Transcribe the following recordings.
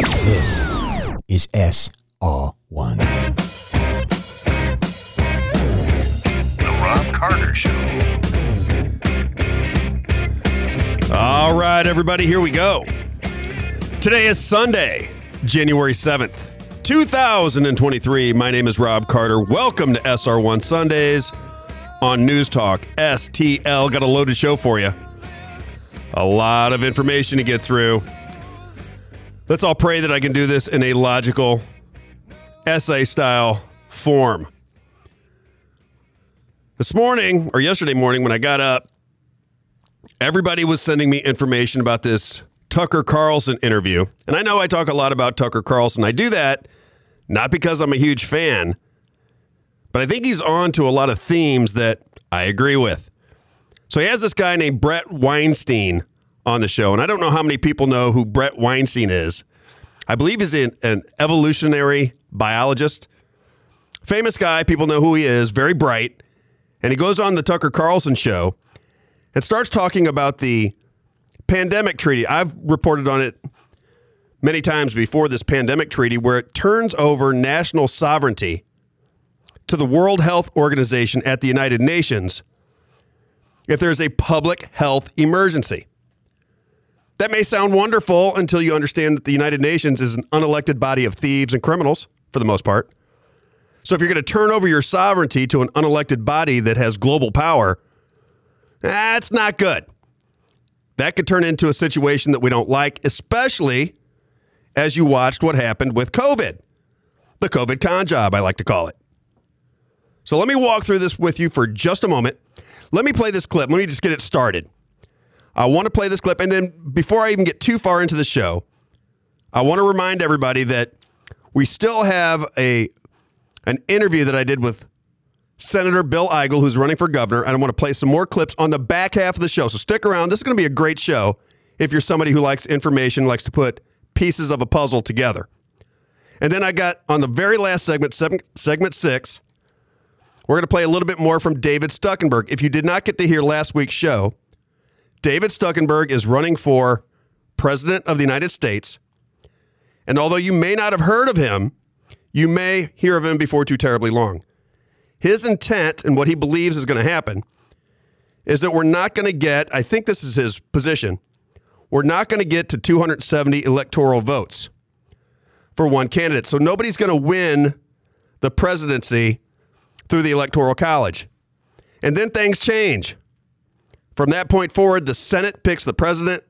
This is SR1. The Robb Carter Show. All right, everybody, here we go. Today is Sunday, January 7th, 2023. My name is Robb Carter. Welcome to SR1 Sundays on News Talk STL. Got a loaded show for you. A lot of information to get through. Let's all pray that I can do this in a logical, essay style form. This morning, or yesterday morning, when I got up, everybody was sending me information about this Tucker Carlson interview. And I know I talk a lot about Tucker Carlson. I do that not because I'm a huge fan, but I think he's on to a lot of themes that I agree with. So he has this guy named Bret Weinstein on the show. And I don't know how many people know who Bret Weinstein is. I believe he's an, an evolutionary biologist. Famous guy, people know who he is, very bright. And he goes on the Tucker Carlson show and starts talking about the pandemic treaty. I've reported on it many times before this pandemic treaty, where it turns over national sovereignty to the World Health Organization at the United Nations if there's a public health emergency. That may sound wonderful until you understand that the United Nations is an unelected body of thieves and criminals, for the most part. So if you're going to turn over your sovereignty to an unelected body that has global power, that's not good. That could turn into a situation that we don't like, especially as you watched what happened with COVID. The COVID con job, I like to call it. So let me walk through this with you for just a moment. Let me play this clip. Let me just get it started. I want to play this clip. And then before I even get too far into the show, I want to remind everybody that we still have a an interview that I did with Senator Bill Eigel, who's running for governor, and I want to play some more clips on the back half of the show. So stick around. This is going to be a great show if you're somebody who likes information, likes to put pieces of a puzzle together. And then I got on the very last segment, segment six, we're going to play a little bit more from David Stuckenberg. If you did not get to hear last week's show, David Stuckenberg is running for president of the United States. And although you may not have heard of him, you may hear of him before too terribly long. His intent and what he believes is going to happen is that we're not going to get, I think this is his position, we're not going to get to 270 electoral votes for one candidate. So nobody's going to win the presidency through the Electoral College. And then things change. From that point forward, the Senate picks the president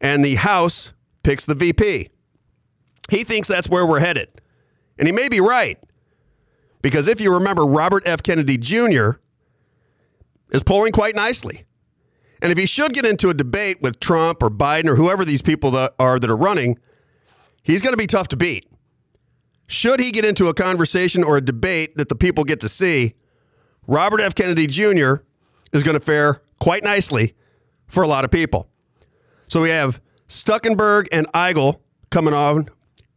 and the House picks the VP. He thinks that's where we're headed. And he may be right. Because if you remember, Robert F. Kennedy Jr. is polling quite nicely. And if he should get into a debate with Trump or Biden or whoever these people that are that are running, he's going to be tough to beat. Should he get into a conversation or a debate that the people get to see, Robert F. Kennedy Jr. is going to fare quite nicely for a lot of people. So we have Stuckenberg and Eigel coming on,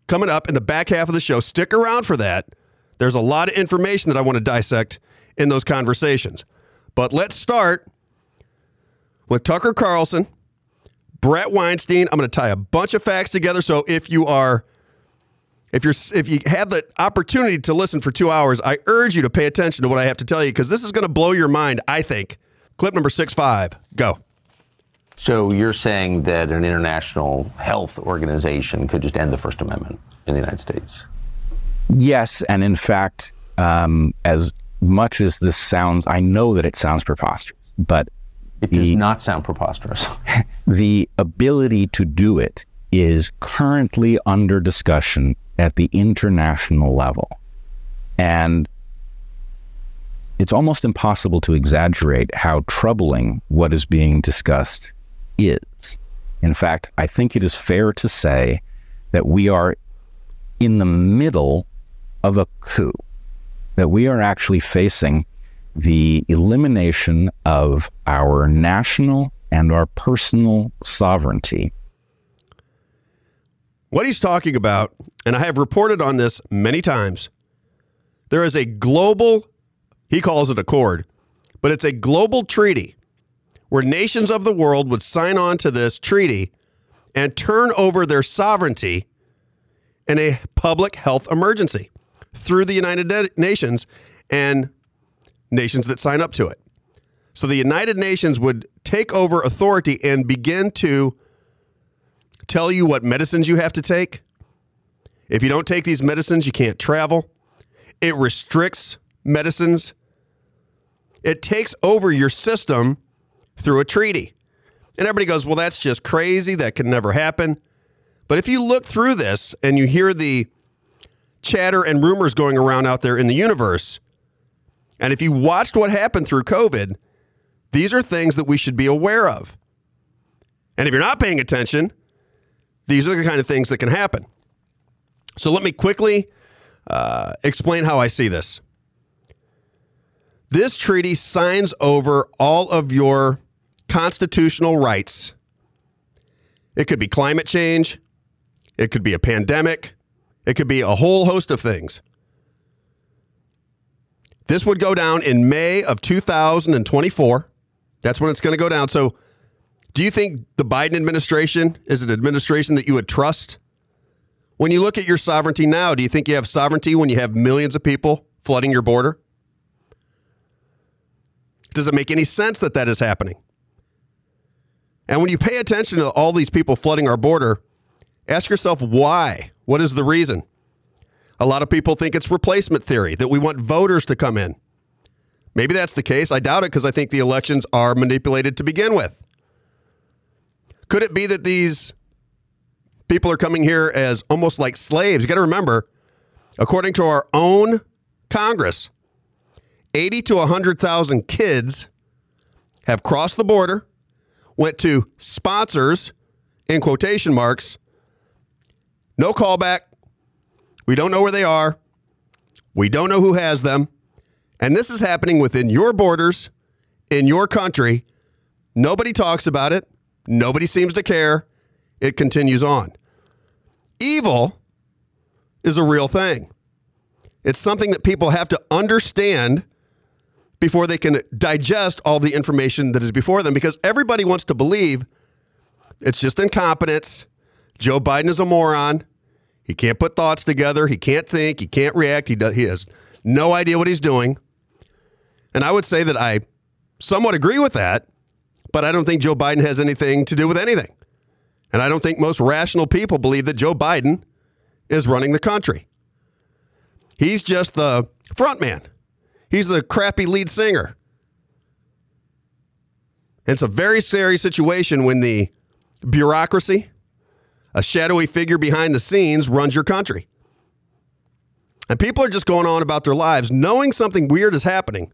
coming up in the back half of the show. Stick around for that. There's a lot of information that I want to dissect in those conversations. But let's start with Tucker Carlson, Bret Weinstein. I'm going to tie a bunch of facts together. So if you are if you're if you have the opportunity to listen for two hours, I urge you to pay attention to what I have to tell you because this is going to blow your mind. I think. Clip number six five. Go. So you're saying that an international health organization could just end the First Amendment in the United States? Yes, and in fact, um, as much as this sounds, I know that it sounds preposterous, but it the, does not sound preposterous. the ability to do it is currently under discussion at the international level. And it's almost impossible to exaggerate how troubling what is being discussed is. In fact, I think it is fair to say that we are in the middle of a coup, that we are actually facing the elimination of our national and our personal sovereignty what he's talking about, and I have reported on this many times, there is a global, he calls it a accord, but it's a global treaty where nations of the world would sign on to this treaty and turn over their sovereignty in a public health emergency through the United Nations and nations that sign up to it. So the United Nations would take over authority and begin to tell you what medicines you have to take. If you don't take these medicines, you can't travel. It restricts medicines. It takes over your system through a treaty. And everybody goes, well, that's just crazy. That can never happen. But if you look through this and you hear the chatter and rumors going around out there in the universe, and if you watched what happened through COVID, these are things that we should be aware of. And if you're not paying attention, these are the kind of things that can happen. So let me quickly uh, explain how I see this. This treaty signs over all of your constitutional rights. It could be climate change, it could be a pandemic, it could be a whole host of things. This would go down in May of 2024. That's when it's going to go down. So, do you think the Biden administration is an administration that you would trust? When you look at your sovereignty now, do you think you have sovereignty when you have millions of people flooding your border? Does it make any sense that that is happening? And when you pay attention to all these people flooding our border, ask yourself why. What is the reason? A lot of people think it's replacement theory, that we want voters to come in. Maybe that's the case. I doubt it because I think the elections are manipulated to begin with. Could it be that these people are coming here as almost like slaves? You got to remember, according to our own Congress, 80 to 100,000 kids have crossed the border, went to sponsors, in quotation marks, no callback. We don't know where they are. We don't know who has them. And this is happening within your borders, in your country. Nobody talks about it. Nobody seems to care. It continues on. Evil is a real thing. It's something that people have to understand before they can digest all the information that is before them because everybody wants to believe it's just incompetence. Joe Biden is a moron. He can't put thoughts together. He can't think. He can't react. He, does, he has no idea what he's doing. And I would say that I somewhat agree with that, but I don't think Joe Biden has anything to do with anything. And I don't think most rational people believe that Joe Biden is running the country. He's just the front man. He's the crappy lead singer. It's a very scary situation when the bureaucracy, a shadowy figure behind the scenes, runs your country. And people are just going on about their lives knowing something weird is happening,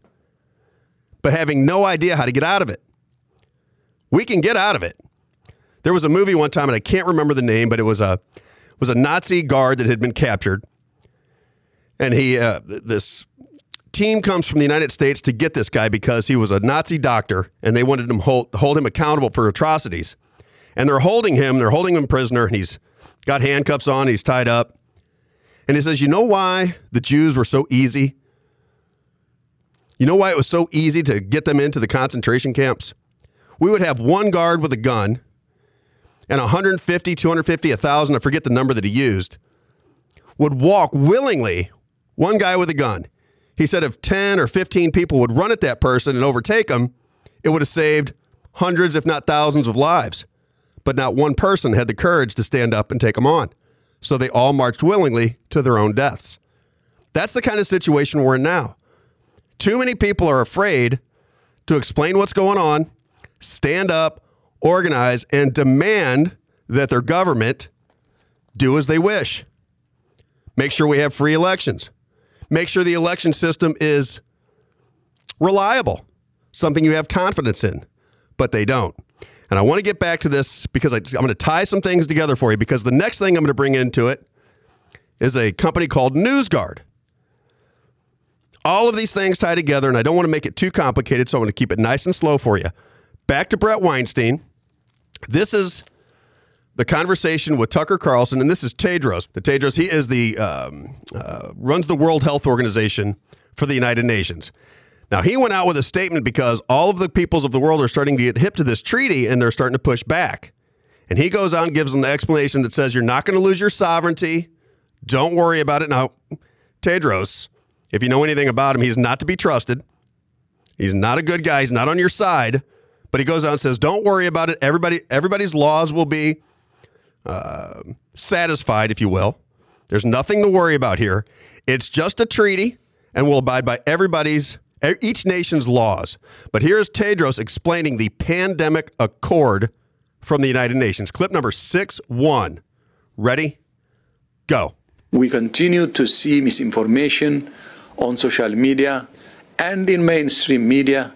but having no idea how to get out of it. We can get out of it. There was a movie one time, and I can't remember the name, but it was a was a Nazi guard that had been captured, and he uh, this team comes from the United States to get this guy because he was a Nazi doctor, and they wanted him hold, hold him accountable for atrocities. And they're holding him, they're holding him prisoner, and he's got handcuffs on, he's tied up. And he says, You know why the Jews were so easy? You know why it was so easy to get them into the concentration camps? We would have one guard with a gun and 150, 250, 1,000, I forget the number that he used, would walk willingly, one guy with a gun. He said if 10 or 15 people would run at that person and overtake him, it would have saved hundreds, if not thousands, of lives. But not one person had the courage to stand up and take them on. So they all marched willingly to their own deaths. That's the kind of situation we're in now. Too many people are afraid to explain what's going on, stand up, organize, and demand that their government do as they wish. Make sure we have free elections. Make sure the election system is reliable, something you have confidence in, but they don't. And I want to get back to this because I, am going to tie some things together for you because the next thing I'm going to bring into it is a company called NewsGuard. All of these things tie together, and I don't want to make it too complicated, so I'm going to keep it nice and slow for you. Back to Bret Weinstein. This is the conversation with Tucker Carlson, and this is Tedros. The Tedros, he is the um, uh, runs the World Health Organization for the United Nations. Now he went out with a statement because all of the peoples of the world are starting to get hip to this treaty, and they're starting to push back. And he goes on gives them the explanation that says you're not going to lose your sovereignty. Don't worry about it. Now, Tedros, if you know anything about him, he's not to be trusted. He's not a good guy. He's not on your side. But he goes on and says, "Don't worry about it. Everybody, everybody's laws will be uh, satisfied, if you will. There's nothing to worry about here. It's just a treaty, and we'll abide by everybody's, each nation's laws. But here's Tedros explaining the pandemic accord from the United Nations. Clip number six one. Ready? Go. We continue to see misinformation on social media and in mainstream media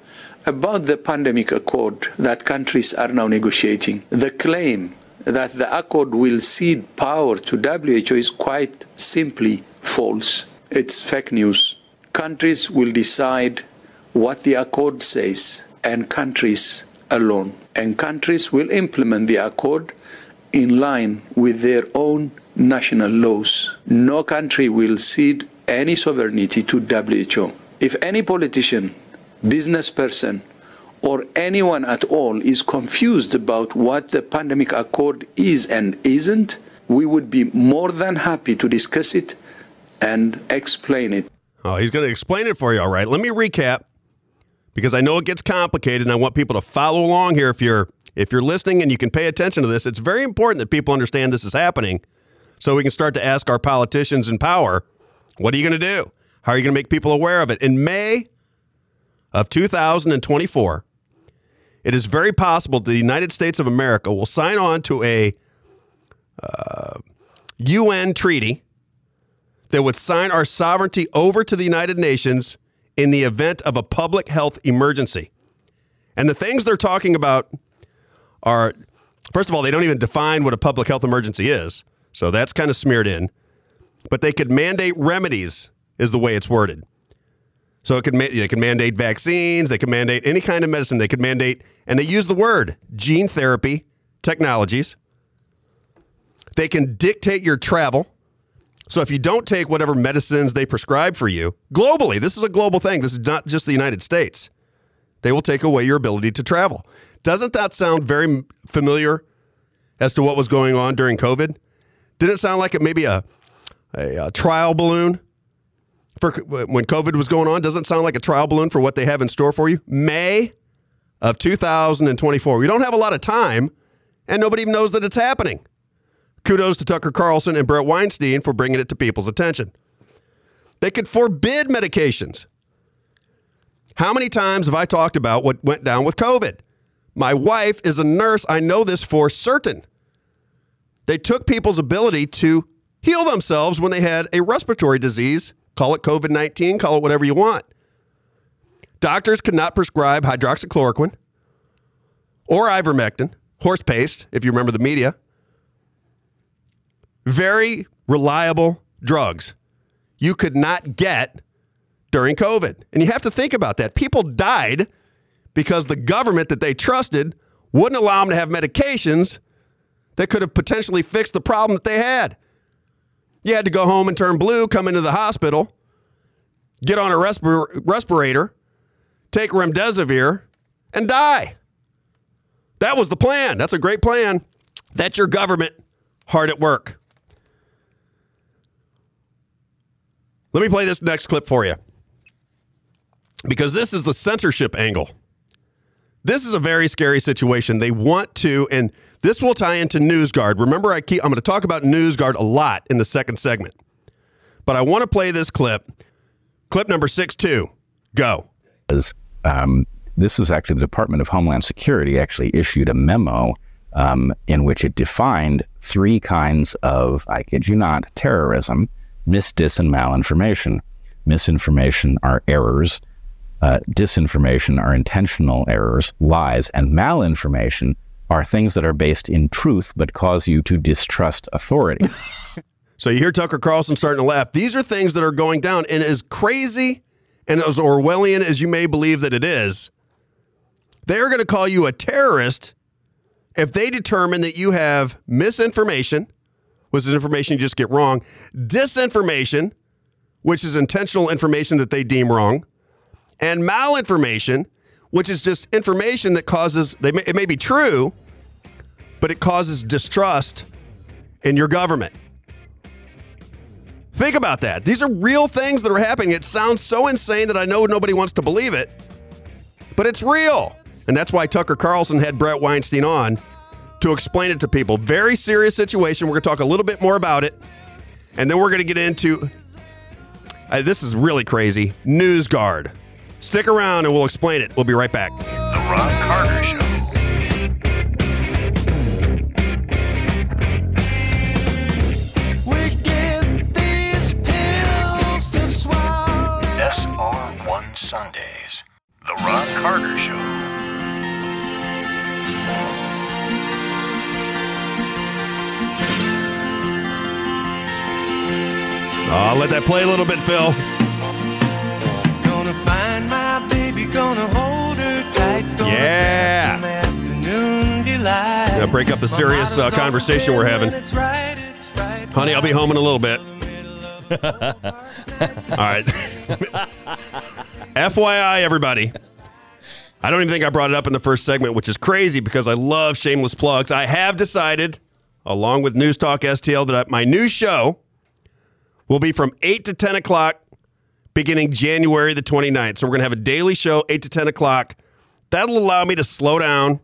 about the pandemic accord that countries are now negotiating. The claim that the accord will cede power to WHO is quite simply false. It's fake news. Countries will decide what the accord says, and countries alone. And countries will implement the accord in line with their own national laws. No country will cede any sovereignty to WHO. If any politician, business person, or anyone at all is confused about what the pandemic accord is and isn't, we would be more than happy to discuss it and explain it. Oh, he's going to explain it for you. All right. Let me recap because I know it gets complicated and I want people to follow along here if you're if you're listening and you can pay attention to this. It's very important that people understand this is happening so we can start to ask our politicians in power, what are you going to do? How are you going to make people aware of it? In May of 2024, it is very possible the United States of America will sign on to a uh, UN treaty that would sign our sovereignty over to the United Nations in the event of a public health emergency. And the things they're talking about are, first of all, they don't even define what a public health emergency is. So that's kind of smeared in. But they could mandate remedies, is the way it's worded. So it could ma- they could mandate vaccines, they could mandate any kind of medicine, they could mandate, and they use the word gene therapy technologies. They can dictate your travel. So if you don't take whatever medicines they prescribe for you, globally, this is a global thing. This is not just the United States. They will take away your ability to travel. Doesn't that sound very familiar as to what was going on during COVID? Didn't it sound like it maybe a, a, a trial balloon for when COVID was going on? Doesn't sound like a trial balloon for what they have in store for you? May of 2024. We don't have a lot of time, and nobody even knows that it's happening. Kudos to Tucker Carlson and Bret Weinstein for bringing it to people's attention. They could forbid medications. How many times have I talked about what went down with COVID? My wife is a nurse. I know this for certain. They took people's ability to heal themselves when they had a respiratory disease. Call it COVID 19, call it whatever you want. Doctors could not prescribe hydroxychloroquine or ivermectin, horse paste, if you remember the media. Very reliable drugs you could not get during COVID. And you have to think about that. People died because the government that they trusted wouldn't allow them to have medications that could have potentially fixed the problem that they had. You had to go home and turn blue, come into the hospital, get on a respir- respirator, take remdesivir, and die. That was the plan. That's a great plan. That's your government hard at work. Let me play this next clip for you because this is the censorship angle. This is a very scary situation. They want to, and this will tie into NewsGuard. Remember, I keep I'm going to talk about NewsGuard a lot in the second segment, but I want to play this clip. Clip number six two. Go. um, this is actually the Department of Homeland Security actually issued a memo um, in which it defined three kinds of, I kid you not, terrorism, mis, dis, and malinformation. Misinformation are errors. Uh, disinformation are intentional errors, lies, and malinformation are things that are based in truth but cause you to distrust authority. So you hear Tucker Carlson starting to laugh. These are things that are going down, and as crazy and as Orwellian as you may believe that it is, they are going to call you a terrorist if they determine that you have misinformation, which is information you just get wrong, disinformation, which is intentional information that they deem wrong, and malinformation, which is just information that causes may, it may be true, but it causes distrust in your government. Think about that. These are real things that are happening. It sounds so insane that I know nobody wants to believe it, but it's real. And that's why Tucker Carlson had Bret Weinstein on to explain it to people. Very serious situation. We're going to talk a little bit more about it. And then we're going to get into uh, this is really crazy. NewsGuard. Stick around and we'll explain it. We'll be right back. The Robb Carter Show. We get these pills to swallow. SR1 Sundays. The Robb Carter Show. I'll let that play a little bit, Phil. Break up the serious, uh, conversation we're having. it's right, it's right. Honey, I'll be home in a little bit. All right. FYI, everybody. I don't even think I brought it up in the first segment, which is crazy because I love shameless plugs. I have decided, along with News Talk STL, that my new show will be from 8 to 10 o'clock beginning January the 29th. So we're going to have a daily show, 8 to 10 o'clock. That'll allow me to slow down,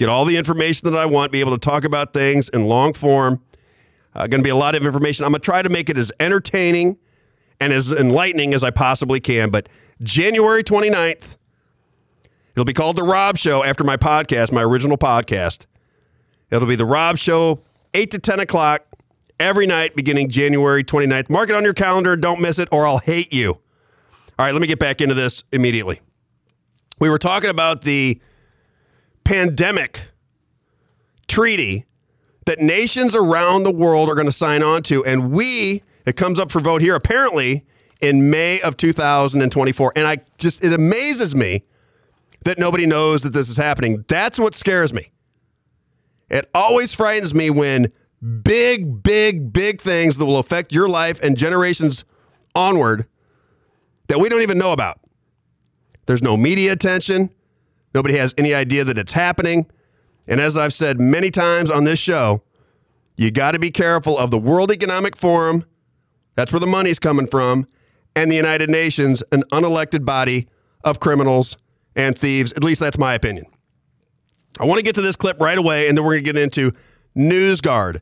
get all the information that I want, be able to talk about things in long form. Uh, going to be a lot of information. I'm going to try to make it as entertaining and as enlightening as I possibly can. But January 29th, it'll be called The Rob Show after my podcast, my original podcast. It'll be The Rob Show, 8 to 10 o'clock every night beginning January 29th. Mark it on your calendar. Don't miss it, or I'll hate you. All right, let me get back into this immediately. We were talking about the pandemic treaty that nations around the world are going to sign on to. And we, it comes up for vote here apparently in May of 2024. And I just, it amazes me that nobody knows that this is happening. That's what scares me. It always frightens me when big, big, big things that will affect your life and generations onward that we don't even know about. There's no media attention. Nobody has any idea that it's happening. And as I've said many times on this show, you got to be careful of the World Economic Forum. That's where the money's coming from. And the United Nations, an unelected body of criminals and thieves. At least that's my opinion. I want to get to this clip right away, and then we're going to get into NewsGuard.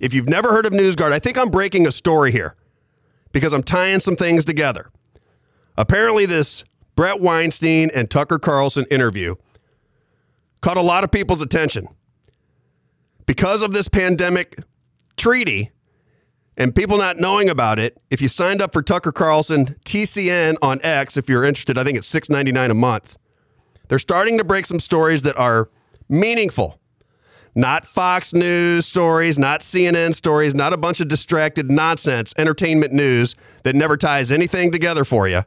If you've never heard of NewsGuard, I think I'm breaking a story here because I'm tying some things together. Apparently, this Bret Weinstein and Tucker Carlson interview caught a lot of people's attention. Because of this pandemic treaty and people not knowing about it, if you signed up for Tucker Carlson TCN on X, if you're interested, I think it's $6.99 a month. They're starting to break some stories that are meaningful. Not Fox News stories, not CNN stories, not a bunch of distracted nonsense, entertainment news that never ties anything together for you.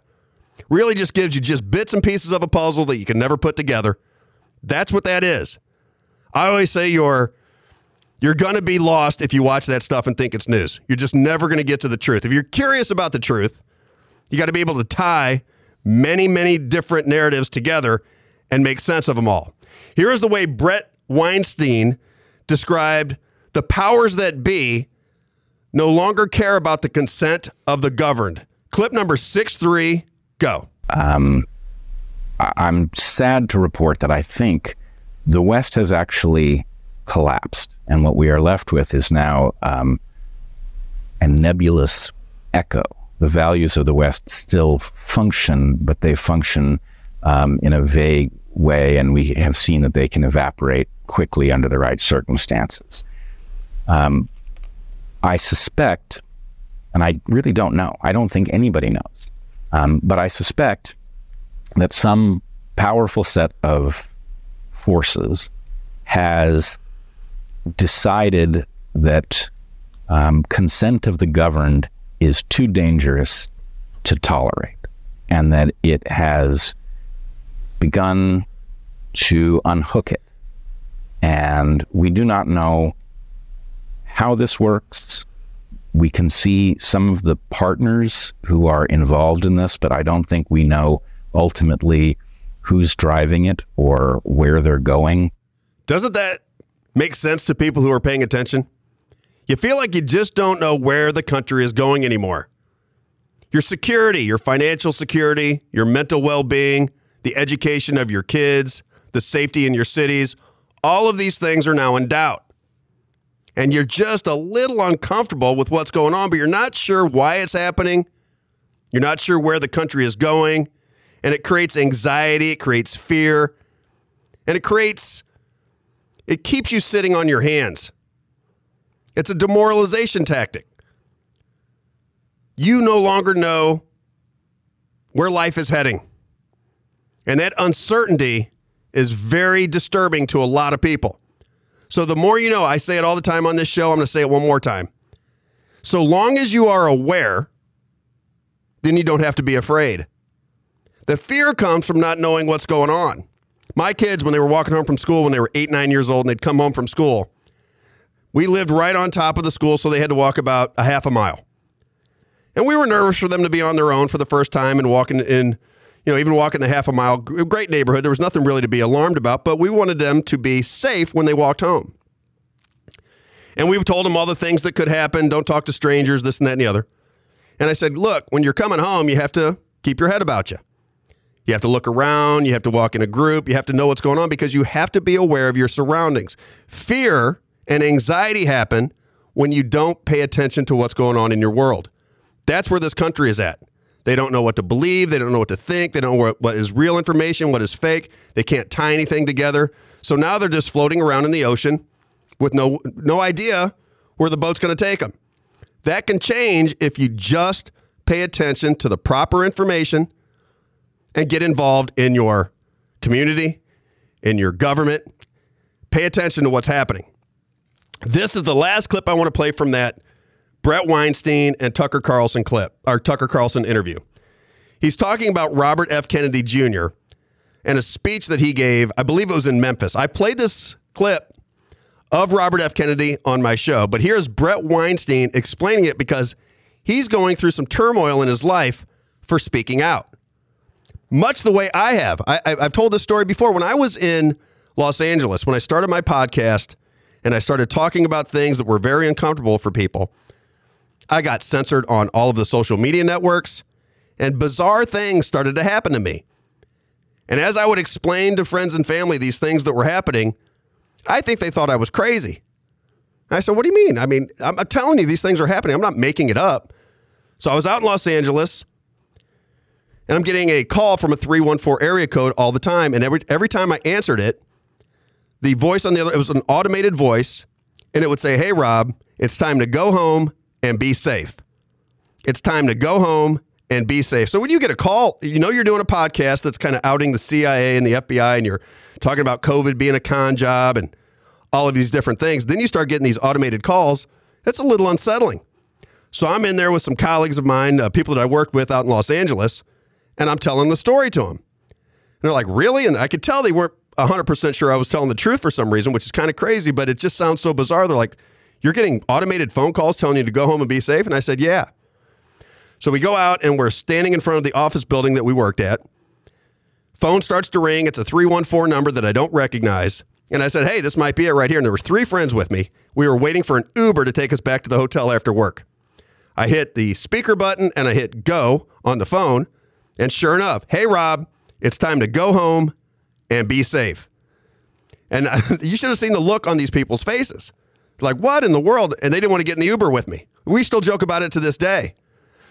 Really just gives you just bits and pieces of a puzzle that you can never put together. That's what that is. I always say you're you're going to be lost if you watch that stuff and think it's news. You're just never going to get to the truth. If you're curious about the truth, you got to be able to tie many, many different narratives together and make sense of them all. Here is the way Bret Weinstein described the powers that be no longer care about the consent of the governed. Clip number 6-3, go. I- I'm sad to report that I think the West has actually collapsed, and what we are left with is now um, a nebulous echo. The values of the West still function, but they function um, in a vague way, and we have seen that they can evaporate quickly under the right circumstances. Um, I suspect, and I really don't know, I don't think anybody knows, um, but I suspect that some powerful set of forces has decided that um, consent of the governed is too dangerous to tolerate, and that it has begun to unhook it. And we do not know how this works. We can see some of the partners who are involved in this, but I don't think we know ultimately who's driving it or where they're going. Doesn't that make sense to people who are paying attention? You feel like you just don't know where the country is going anymore. Your security, your financial security, your mental well being, the education of your kids, the safety in your cities, all of these things are now in doubt. And you're just a little uncomfortable with what's going on, but you're not sure why it's happening. You're not sure where the country is going. And it creates anxiety, it creates fear, and it creates, it keeps you sitting on your hands. It's a demoralization tactic. You no longer know where life is heading. And that uncertainty is very disturbing to a lot of people. So the more you know, I say it all the time on this show, I'm going to say it one more time. So long as you are aware, then you don't have to be afraid. The fear comes from not knowing what's going on. My kids, when they were walking home from school when they were eight, nine years old, and they'd come home from school, we lived right on top of the school, so they had to walk about a half a mile. And we were nervous for them to be on their own for the first time and walking in, you know, even walking the half a mile. Great neighborhood. There was nothing really to be alarmed about, but we wanted them to be safe when they walked home. And we told them all the things that could happen. Don't talk to strangers, this and that and the other. And I said, look, when you're coming home, you have to keep your head about you. You have to look around. You have to walk in a group. You have to know what's going on because you have to be aware of your surroundings. Fear and anxiety happen when you don't pay attention to what's going on in your world. That's where this country is at. They don't know what to believe. They don't know what to think. They don't know what, what is real information, what is fake. They can't tie anything together. So now they're just floating around in the ocean with no no idea where the boat's going to take them. That can change if you just pay attention to the proper information and get involved in your community, in your government. Pay attention to what's happening. This is the last clip I want to play from that Bret Weinstein and Tucker Carlson clip, or Tucker Carlson interview. He's talking about Robert F. Kennedy Jr. and a speech that he gave, I believe it was in Memphis. I played this clip of Robert F. Kennedy on my show, but here's Bret Weinstein explaining it because he's going through some turmoil in his life for speaking out. Much the way I have. I, I've told this story before. When I was in Los Angeles, when I started my podcast, and I started talking about things that were very uncomfortable for people, I got censored on all of the social media networks, and bizarre things started to happen to me. And as I would explain to friends and family these things that were happening, I think they thought I was crazy. I said, What do you mean? I mean, I'm, telling you, these things are happening. I'm not making it up. So I was out in Los Angeles and I'm getting a call from a 314 area code all the time. And every, every time I answered it, the voice on the other, it was an automated voice, and it would say, Hey, Rob, it's time to go home and be safe. It's time to go home and be safe. So when you get a call, you know you're doing a podcast that's kind of outing the CIA and the FBI, and you're talking about COVID being a con job and all of these different things. Then you start getting these automated calls. That's a little unsettling. So I'm in there with some colleagues of mine, uh, people that I worked with out in Los Angeles, and I'm telling the story to them. And they're like, Really? And I could tell they weren't 100% sure I was telling the truth for some reason, which is kind of crazy, but it just sounds so bizarre. They're like, You're getting automated phone calls telling you to go home and be safe? And I said, Yeah. So we go out and we're standing in front of the office building that we worked at. Phone starts to ring. It's a 314 number that I don't recognize. And I said, Hey, this might be it right here. And there were three friends with me. We were waiting for an Uber to take us back to the hotel after work. I hit the speaker button and I hit go on the phone. And sure enough, hey, Rob, it's time to go home and be safe. And you should have seen the look on these people's faces. Like, what in the world? And they didn't want to get in the Uber with me. We still joke about it to this day.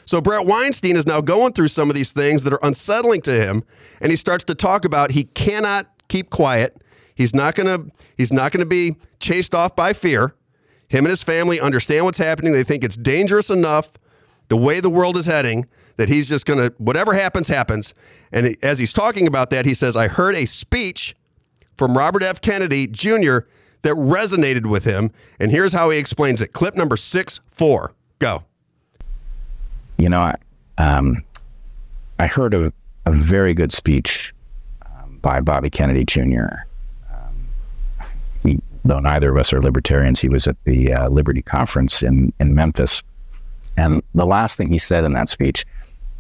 So Bret Weinstein is now going through some of these things that are unsettling to him, and he starts to talk about he cannot keep quiet. He's not gonna he's not gonna be chased off by fear. Him and his family understand what's happening. They think it's dangerous enough the way the world is heading that he's just to, whatever happens, happens. And as he's talking about that, he says, I heard a speech from Robert F. Kennedy Jr. that resonated with him. And here's how he explains it. Clip number six, four. Go. You know, I, um, I heard a, a very good speech um, by Bobby Kennedy Jr. Um, he, though neither of us are libertarians, he was at the uh, Liberty Conference in, in Memphis. And the last thing he said in that speech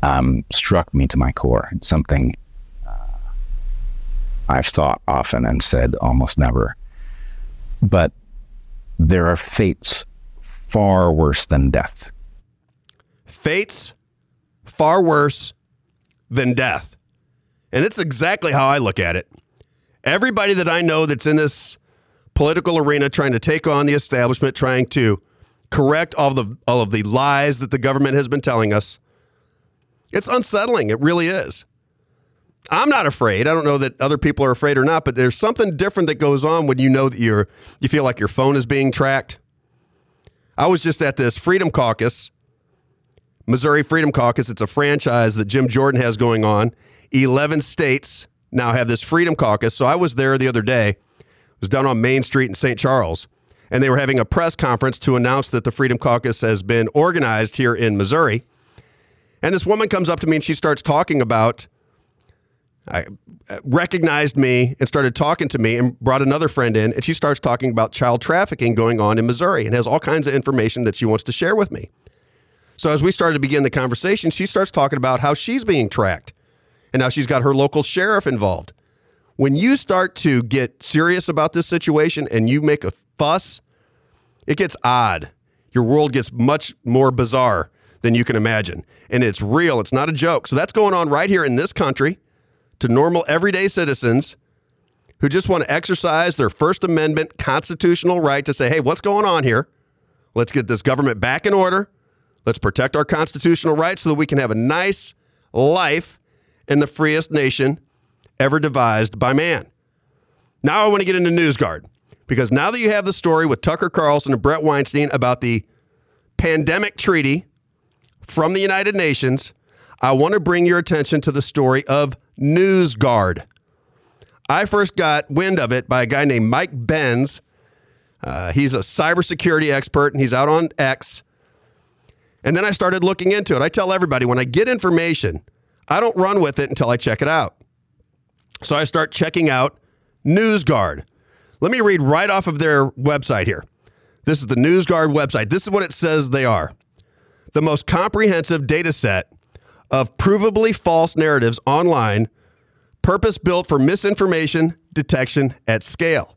um, struck me to my core. It's something uh, I've thought often and said almost never. But there are fates far worse than death. Fates far worse than death. And it's exactly how I look at it. Everybody that I know that's in this political arena trying to take on the establishment, trying to correct all the all of the lies that the government has been telling us. It's unsettling. It really is. I'm not afraid. I don't know that other people are afraid or not, but there's something different that goes on when you know that you're you feel like your phone is being tracked. I was just at this Freedom Caucus, Missouri Freedom Caucus. It's a franchise that Jim Jordan has going on. 11 states now have this Freedom Caucus. So I was there the other day. It was down on Main Street in St. Charles, and they were having a press conference to announce that the Freedom Caucus has been organized here in Missouri. And this woman comes up to me and she starts talking about I uh, recognized me and started talking to me and brought another friend in and she starts talking about child trafficking going on in Missouri and has all kinds of information that she wants to share with me. So as we started to begin the conversation, she starts talking about how she's being tracked and now she's got her local sheriff involved. When you start to get serious about this situation and you make a fuss, it gets odd. Your world gets much more bizarre than you can imagine. And it's real, it's not a joke. So that's going on right here in this country to normal, everyday citizens who just want to exercise their First Amendment constitutional right to say, hey, what's going on here? Let's get this government back in order. Let's protect our constitutional rights so that we can have a nice life in the freest nation ever devised by man. Now I want to get into NewsGuard because now that you have the story with Tucker Carlson and Bret Weinstein about the pandemic treaty from the United Nations, I want to bring your attention to the story of NewsGuard. I first got wind of it by a guy named Mike Benz. Uh, he's a cybersecurity expert and he's out on X. And then I started looking into it. I tell everybody when I get information, I don't run with it until I check it out. So I start checking out NewsGuard. Let me read right off of their website here. This is the NewsGuard website. This is what it says they are the most comprehensive data set of provably false narratives online, purpose built for misinformation detection at scale.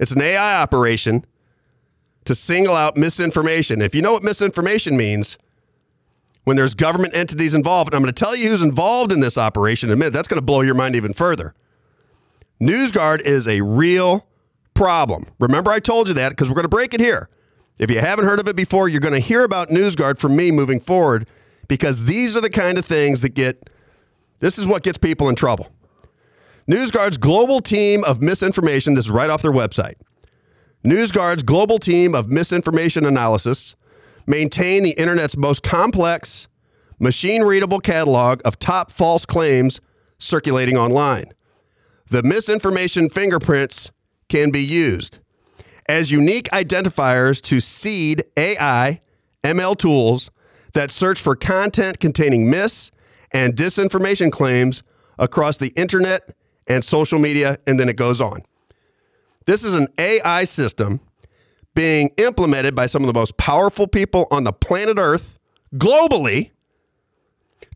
It's an AI operation to single out misinformation. If you know what misinformation means, when there's government entities involved, and I'm going to tell you who's involved in this operation in a minute, that's going to blow your mind even further. NewsGuard is a real problem. Remember, I told you that because we're going to break it here. If you haven't heard of it before, you're going to hear about NewsGuard from me moving forward because these are the kind of things that get this is what gets people in trouble. NewsGuard's global team of misinformation, this is right off their website. NewsGuard's global team of misinformation analysis maintain the internet's most complex, machine readable catalog of top false claims circulating online. The misinformation fingerprints can be used as unique identifiers to seed AI, ML tools that search for content containing mis and disinformation claims across the internet and social media, and then it goes on. This is an AI system being implemented by some of the most powerful people on the planet Earth globally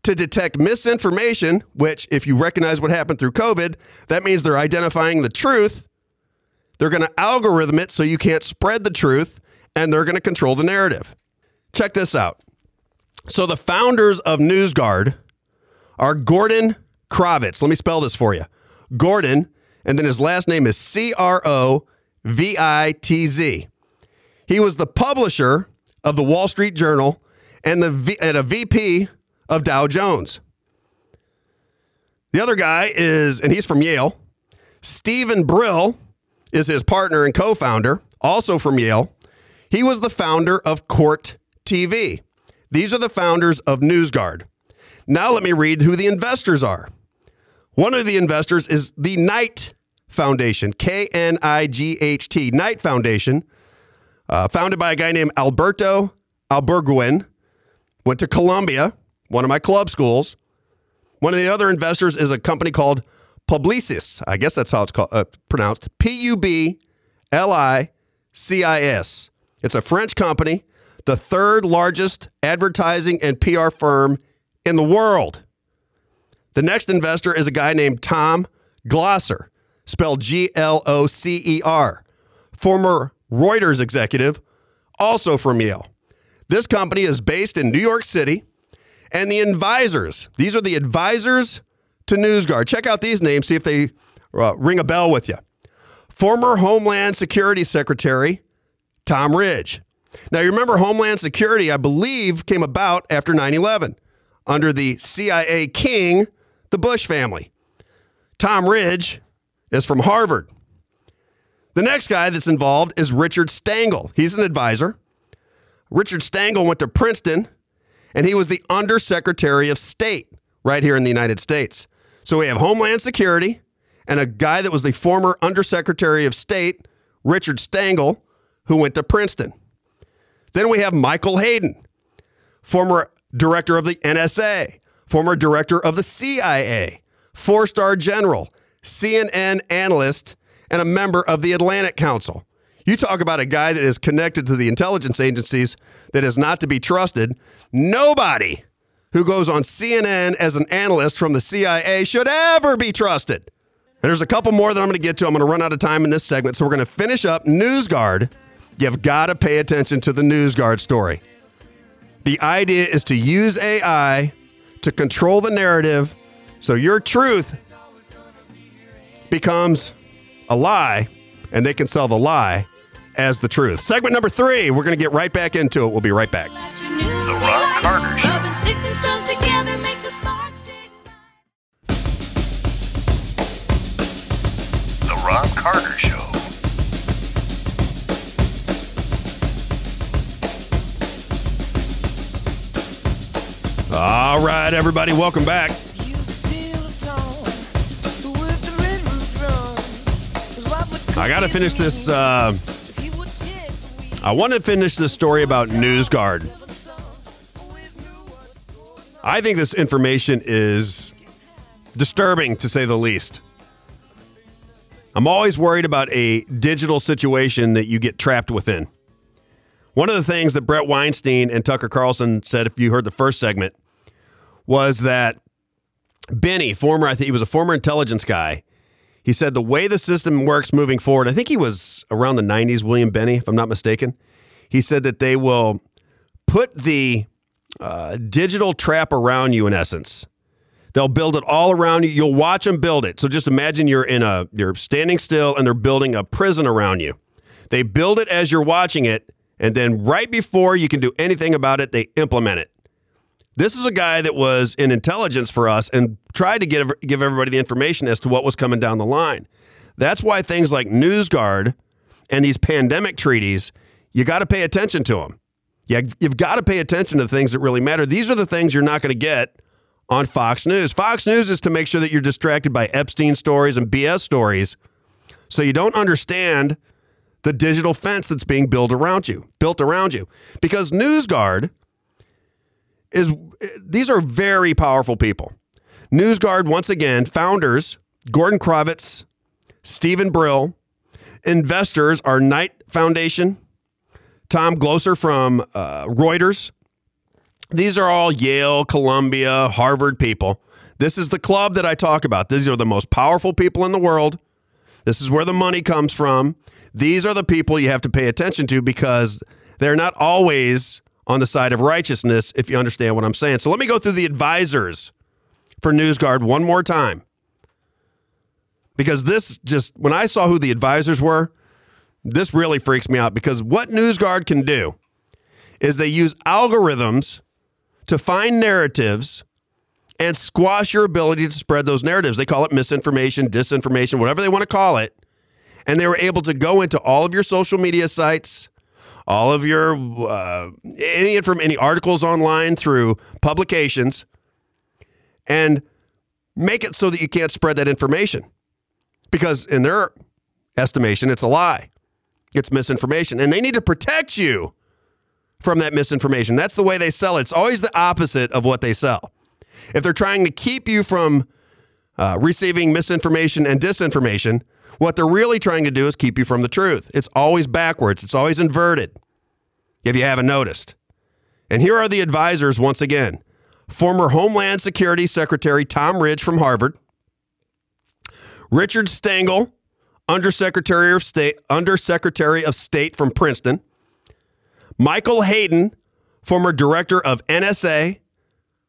to detect misinformation, which, if you recognize what happened through COVID, that means they're identifying the truth. They're going to algorithm it so you can't spread the truth, and they're going to control the narrative. Check this out. So, the founders of NewsGuard are Gordon Crovitz. Let me spell this for you Gordon, and then his last name is C R O V I T Z. He was the publisher of the Wall Street Journal and, the v- and a VP of Dow Jones. The other guy is, and he's from Yale, Steven Brill is his partner and co founder, also from Yale. He was the founder of Court TV. These are the founders of NewsGuard. Now let me read who the investors are. One of the investors is the Knight Foundation, K N I G H T, Knight Foundation, uh, founded by a guy named Alberto Ibargüen. Went to Columbia, one of my club schools. One of the other investors is a company called Publicis. I guess that's how it's called, uh, pronounced. P U B L I C I S. It's a French company, the third largest advertising and PR firm in the world. The next investor is a guy named Tom Glocer, spelled G L O C E R, former Reuters executive, also from Yale. This company is based in New York City, and the advisors, these are the advisors to NewsGuard. Check out these names, see if they uh, ring a bell with you. Former Homeland Security Secretary Tom Ridge. Now, you remember Homeland Security, I believe, came about after 9 11 under the CIA king, the Bush family. Tom Ridge is from Harvard. The next guy that's involved is Richard Stengel. He's an advisor. Richard Stengel went to Princeton and he was the Undersecretary of State right here in the United States. So we have Homeland Security and a guy that was the former Undersecretary of State, Richard Stengel, who went to Princeton. Then we have Michael Hayden, former director of the NSA, former director of the CIA, four star general, CNN analyst, and a member of the Atlantic Council. You talk about a guy that is connected to the intelligence agencies that is not to be trusted. Nobody who goes on CNN as an analyst from the CIA should ever be trusted. And there's a couple more that I'm going to get to. I'm going to run out of time in this segment. So we're going to finish up NewsGuard. You've got to pay attention to the NewsGuard story. The idea is to use AI to control the narrative so your truth becomes a lie and they can sell the lie as the truth. Segment number three, we're going to get right back into it. We'll be right back. The Robb Carter Show. Rubbing sticks and stones together make the sparks. The Robb Carter Show. All right, everybody, welcome back. I got to finish this. Uh, I want to finish this story about NewsGuard. I think this information is disturbing to say the least. I'm always worried about a digital situation that you get trapped within. One of the things that Bret Weinstein and Tucker Carlson said, if you heard the first segment, was that Binney, former, I think he was a former intelligence guy, he said the way the system works moving forward, I think he was around the 90s, William Binney, if I'm not mistaken. He said that they will put the uh, digital trap around you, in essence. They'll build it all around you. You'll watch them build it. So just imagine you're in a, you're standing still and they're building a prison around you. They build it as you're watching it. And then right before you can do anything about it, they implement it. This is a guy that was in intelligence for us and tried to give, give everybody the information as to what was coming down the line. That's why things like NewsGuard and these pandemic treaties, you got to pay attention to them. Yeah, you've got to pay attention to the things that really matter. These are the things you're not going to get on Fox News. Fox News is to make sure that you're distracted by Epstein stories and BS stories so you don't understand the digital fence that's being built around you, built around you. Because NewsGuard is these are very powerful people. NewsGuard, once again, founders Gordon Crovitz, Steven Brill, investors are Knight Foundation, Tom Glocer from uh, Reuters. These are all Yale, Columbia, Harvard people. This is the club that I talk about. These are the most powerful people in the world. This is where the money comes from. These are the people you have to pay attention to because they're not always on the side of righteousness, if you understand what I'm saying. So let me go through the advisors for NewsGuard one more time. Because this just, when I saw who the advisors were, this really freaks me out because what NewsGuard can do is they use algorithms to find narratives and squash your ability to spread those narratives. They call it misinformation, disinformation, whatever they want to call it. And they were able to go into all of your social media sites, all of your uh, any from any articles online through publications, and make it so that you can't spread that information because in their estimation, it's a lie, it's misinformation, and they need to protect you from that misinformation. That's the way they sell it. It's always the opposite of what they sell. If they're trying to keep you from uh, receiving misinformation and disinformation, what they're really trying to do is keep you from the truth. It's always backwards, it's always inverted, if you haven't noticed. And here are the advisors once again. Former Homeland Security Secretary Tom Ridge from Harvard, Richard Stengel, Undersecretary of State, Undersecretary of State from Princeton, Michael Hayden, former director of NSA,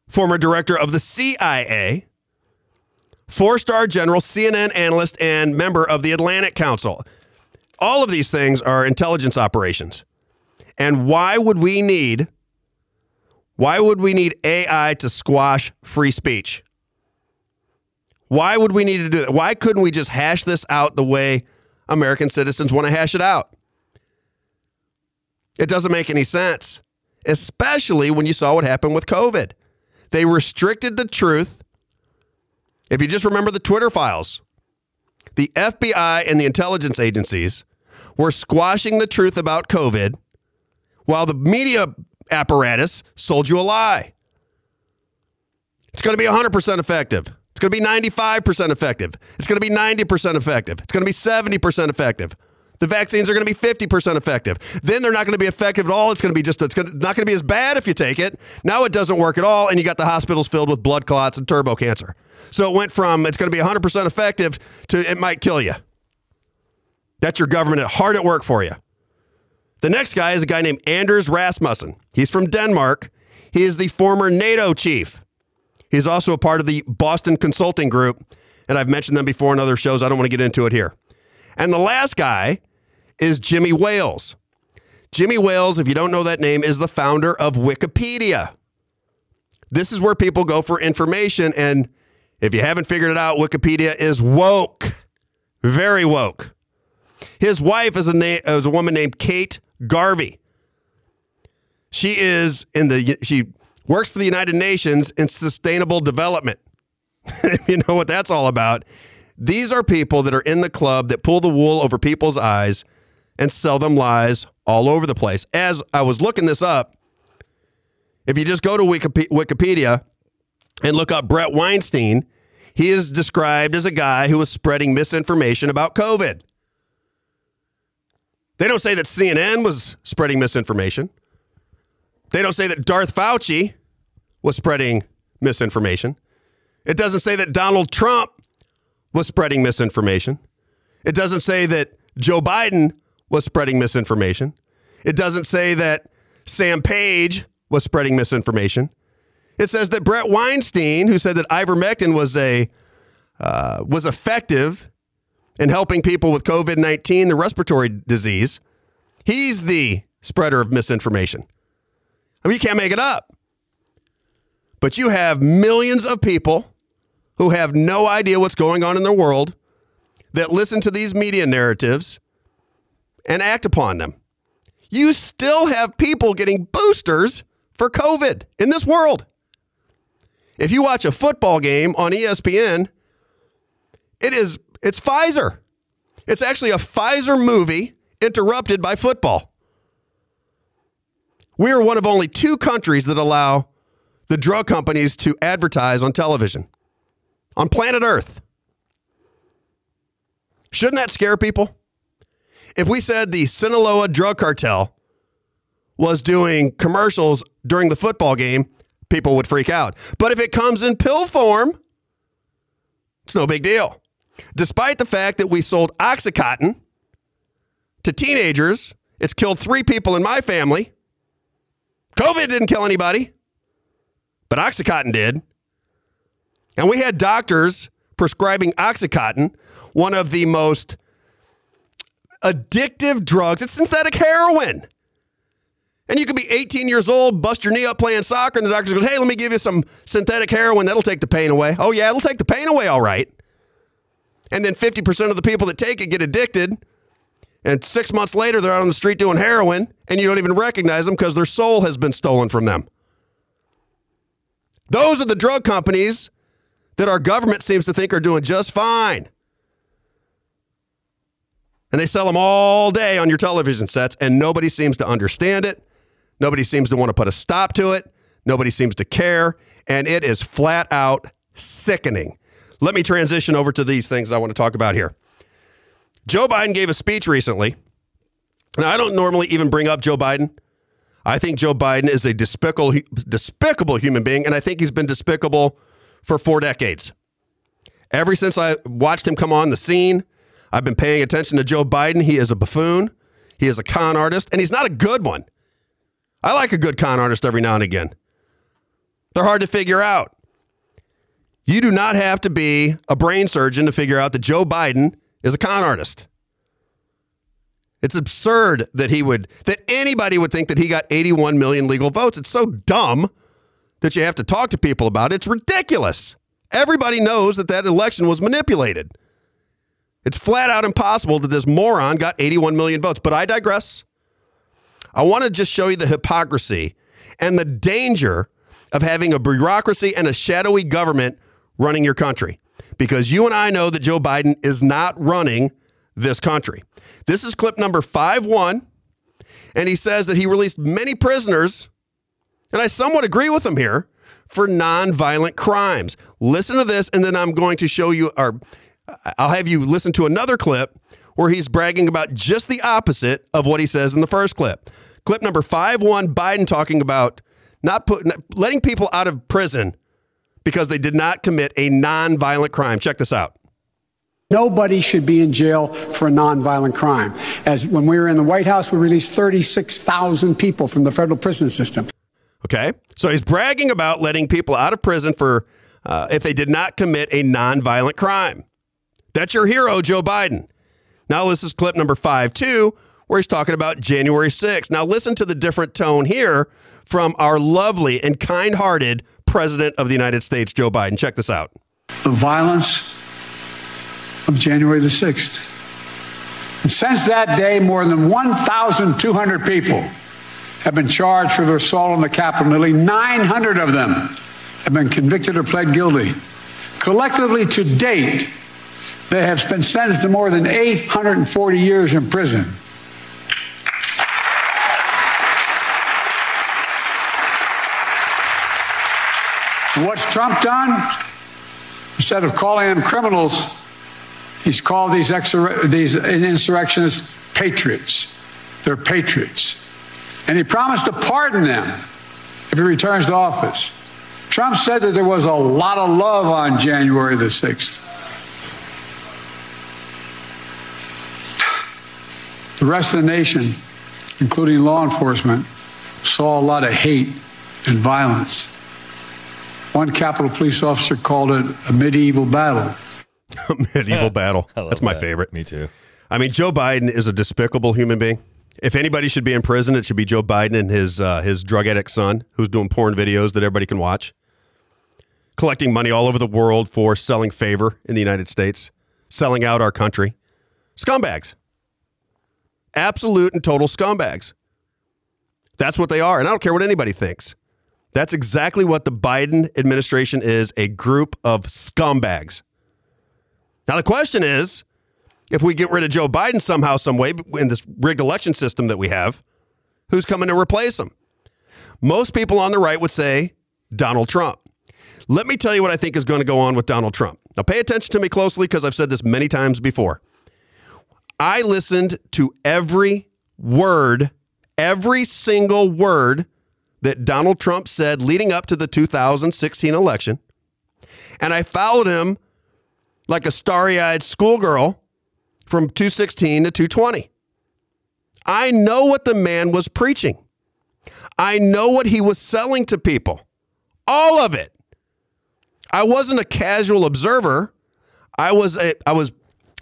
former director of the CIA, four star general, CNN analyst, and member of the Atlantic Council. All of these things are intelligence operations. And why would we need why would we need AI to squash free speech? Why would we need to do that? Why couldn't we just hash this out the way American citizens want to hash it out? It doesn't make any sense, especially when you saw what happened with COVID. They restricted the truth. If you just remember the Twitter files, the FBI and the intelligence agencies were squashing the truth about COVID while the media apparatus sold you a lie. It's going to be 100% effective. It's going to be 95% effective. It's going to be 90% effective. It's going to be 70% effective. The vaccines are going to be 50% effective. Then they're not going to be effective at all. It's going to be just, it's to, not going to be as bad if you take it. Now it doesn't work at all, and you got the hospitals filled with blood clots and turbo cancer. So it went from it's going to be 100% effective to it might kill you. That's your government hard at work for you. The next guy is a guy named Anders Rasmussen. He's from Denmark. He is the former NATO chief. He's also a part of the Boston Consulting Group, and I've mentioned them before in other shows. I don't want to get into it here. And the last guy is Jimmy Wales. Jimmy Wales, if you don't know that name, is the founder of Wikipedia. This is where people go for information. And if you haven't figured it out, Wikipedia is woke, very woke. His wife is a, na- is a woman named Kate Garvey. She is in the she works for the United Nations in sustainable development. you know what that's all about, these are people that are in the club that pull the wool over people's eyes and sell them lies all over the place. As I was looking this up, if you just go to Wikipedia and look up Bret Weinstein, he is described as a guy who was spreading misinformation about COVID. They don't say that CNN was spreading misinformation. They don't say that Darth Fauci was spreading misinformation. It doesn't say that Donald Trump was spreading misinformation. It doesn't say that Joe Biden was spreading misinformation. It doesn't say that Sam Page was spreading misinformation. It says that Bret Weinstein, who said that ivermectin was a uh, was effective in helping people with COVID nineteen, the respiratory disease, he's the spreader of misinformation. I mean, you can't make it up. But you have millions of people who have no idea what's going on in their world that listen to these media narratives and act upon them. You still have people getting boosters for COVID in this world. If you watch a football game on ESPN, it is it's Pfizer. It's actually a Pfizer movie interrupted by football. We are one of only two countries that allow the drug companies to advertise on television on planet Earth. Shouldn't that scare people? If we said the Sinaloa drug cartel was doing commercials during the football game, people would freak out. But if it comes in pill form, it's no big deal. Despite the fact that we sold Oxycontin to teenagers, it's killed three people in my family. COVID didn't kill anybody, but Oxycontin did. And we had doctors prescribing Oxycontin, one of the most addictive drugs. It's synthetic heroin. And you could be 18 years old, bust your knee up playing soccer, and the doctor goes, Hey, let me give you some synthetic heroin. That'll take the pain away. Oh, yeah, it'll take the pain away, all right. And then 50% of the people that take it get addicted. And six months later, they're out on the street doing heroin, and you don't even recognize them because their soul has been stolen from them. Those are the drug companies that our government seems to think are doing just fine. And they sell them all day on your television sets, and nobody seems to understand it. Nobody seems to want to put a stop to it. Nobody seems to care. And it is flat out sickening. Let me transition over to these things I want to talk about here. Joe Biden gave a speech recently. Now, I don't normally even bring up Joe Biden. I think Joe Biden is a despicable, despicable human being, and I think he's been despicable for four decades. Ever since I watched him come on the scene, I've been paying attention to Joe Biden. He is a buffoon. He is a con artist, and he's not a good one. I like a good con artist every now and again. They're hard to figure out. You do not have to be a brain surgeon to figure out that Joe Biden is a con artist. It's absurd that he would that anybody would think that he got 81 million legal votes. It's so dumb that you have to talk to people about it. It's ridiculous. Everybody knows that that election was manipulated. It's flat out impossible that this moron got 81 million votes. But I digress. I want to just show you the hypocrisy and the danger of having a bureaucracy and a shadowy government running your country. Because you and I know that Joe Biden is not running this country. This is clip number 5 1. And he says that he released many prisoners, and I somewhat agree with him here, for nonviolent crimes. Listen to this, and then I'm going to show you, or I'll have you listen to another clip where he's bragging about just the opposite of what he says in the first clip. Clip number 5 1, Biden talking about not putting letting people out of prison because they did not commit a nonviolent crime. Check this out. Nobody should be in jail for a nonviolent crime. As when we were in the White House, we released 36,000 people from the federal prison system. Okay. So he's bragging about letting people out of prison for uh, if they did not commit a nonviolent crime. That's your hero, Joe Biden. Now, this is clip number five, two, where he's talking about January 6th. Now, listen to the different tone here from our lovely and kind hearted President of the United States, Joe Biden. Check this out. The violence of January the 6th. And since that day, more than 1,200 people have been charged for their assault on the Capitol. Nearly 900 of them have been convicted or pled guilty. Collectively, to date, they have been sentenced to more than 840 years in prison. What's Trump done? Instead of calling them criminals, he's called these, exor- these insurrectionists patriots. They're patriots. And he promised to pardon them if he returns to office. Trump said that there was a lot of love on January the 6th. The rest of the nation, including law enforcement, saw a lot of hate and violence. One Capitol police officer called it a medieval battle. Medieval battle. I love That's my that. favorite. Me too. I mean, Joe Biden is a despicable human being. If anybody should be in prison, it should be Joe Biden and his uh, his drug addict son, who's doing porn videos that everybody can watch, collecting money all over the world for selling favor in the United States, selling out our country. Scumbags. Absolute and total scumbags. That's what they are, and I don't care what anybody thinks. That's exactly what the Biden administration is a group of scumbags. Now, the question is if we get rid of Joe Biden somehow, some way in this rigged election system that we have, who's coming to replace him? Most people on the right would say Donald Trump. Let me tell you what I think is going to go on with Donald Trump. Now, pay attention to me closely because I've said this many times before. I listened to every word, every single word that Donald Trump said leading up to the 2016 election. And I followed him like a starry eyed schoolgirl from 216 to 220. I know what the man was preaching. I know what he was selling to people. All of it. I wasn't a casual observer. I was a I was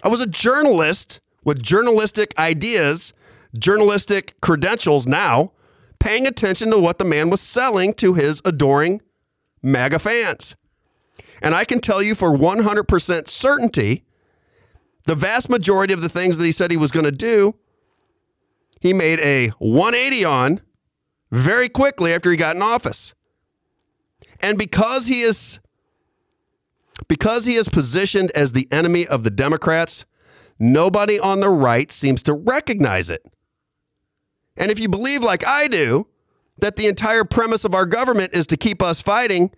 I was a journalist with journalistic ideas, journalistic credentials now, paying attention to what the man was selling to his adoring MAGA fans. And I can tell you for 100% certainty, the vast majority of the things that he said he was going to do, he made a 180 on very quickly after he got in office. And because he is because he is positioned as the enemy of the Democrats, nobody on the right seems to recognize it. And if you believe like I do that the entire premise of our government is to keep us fighting,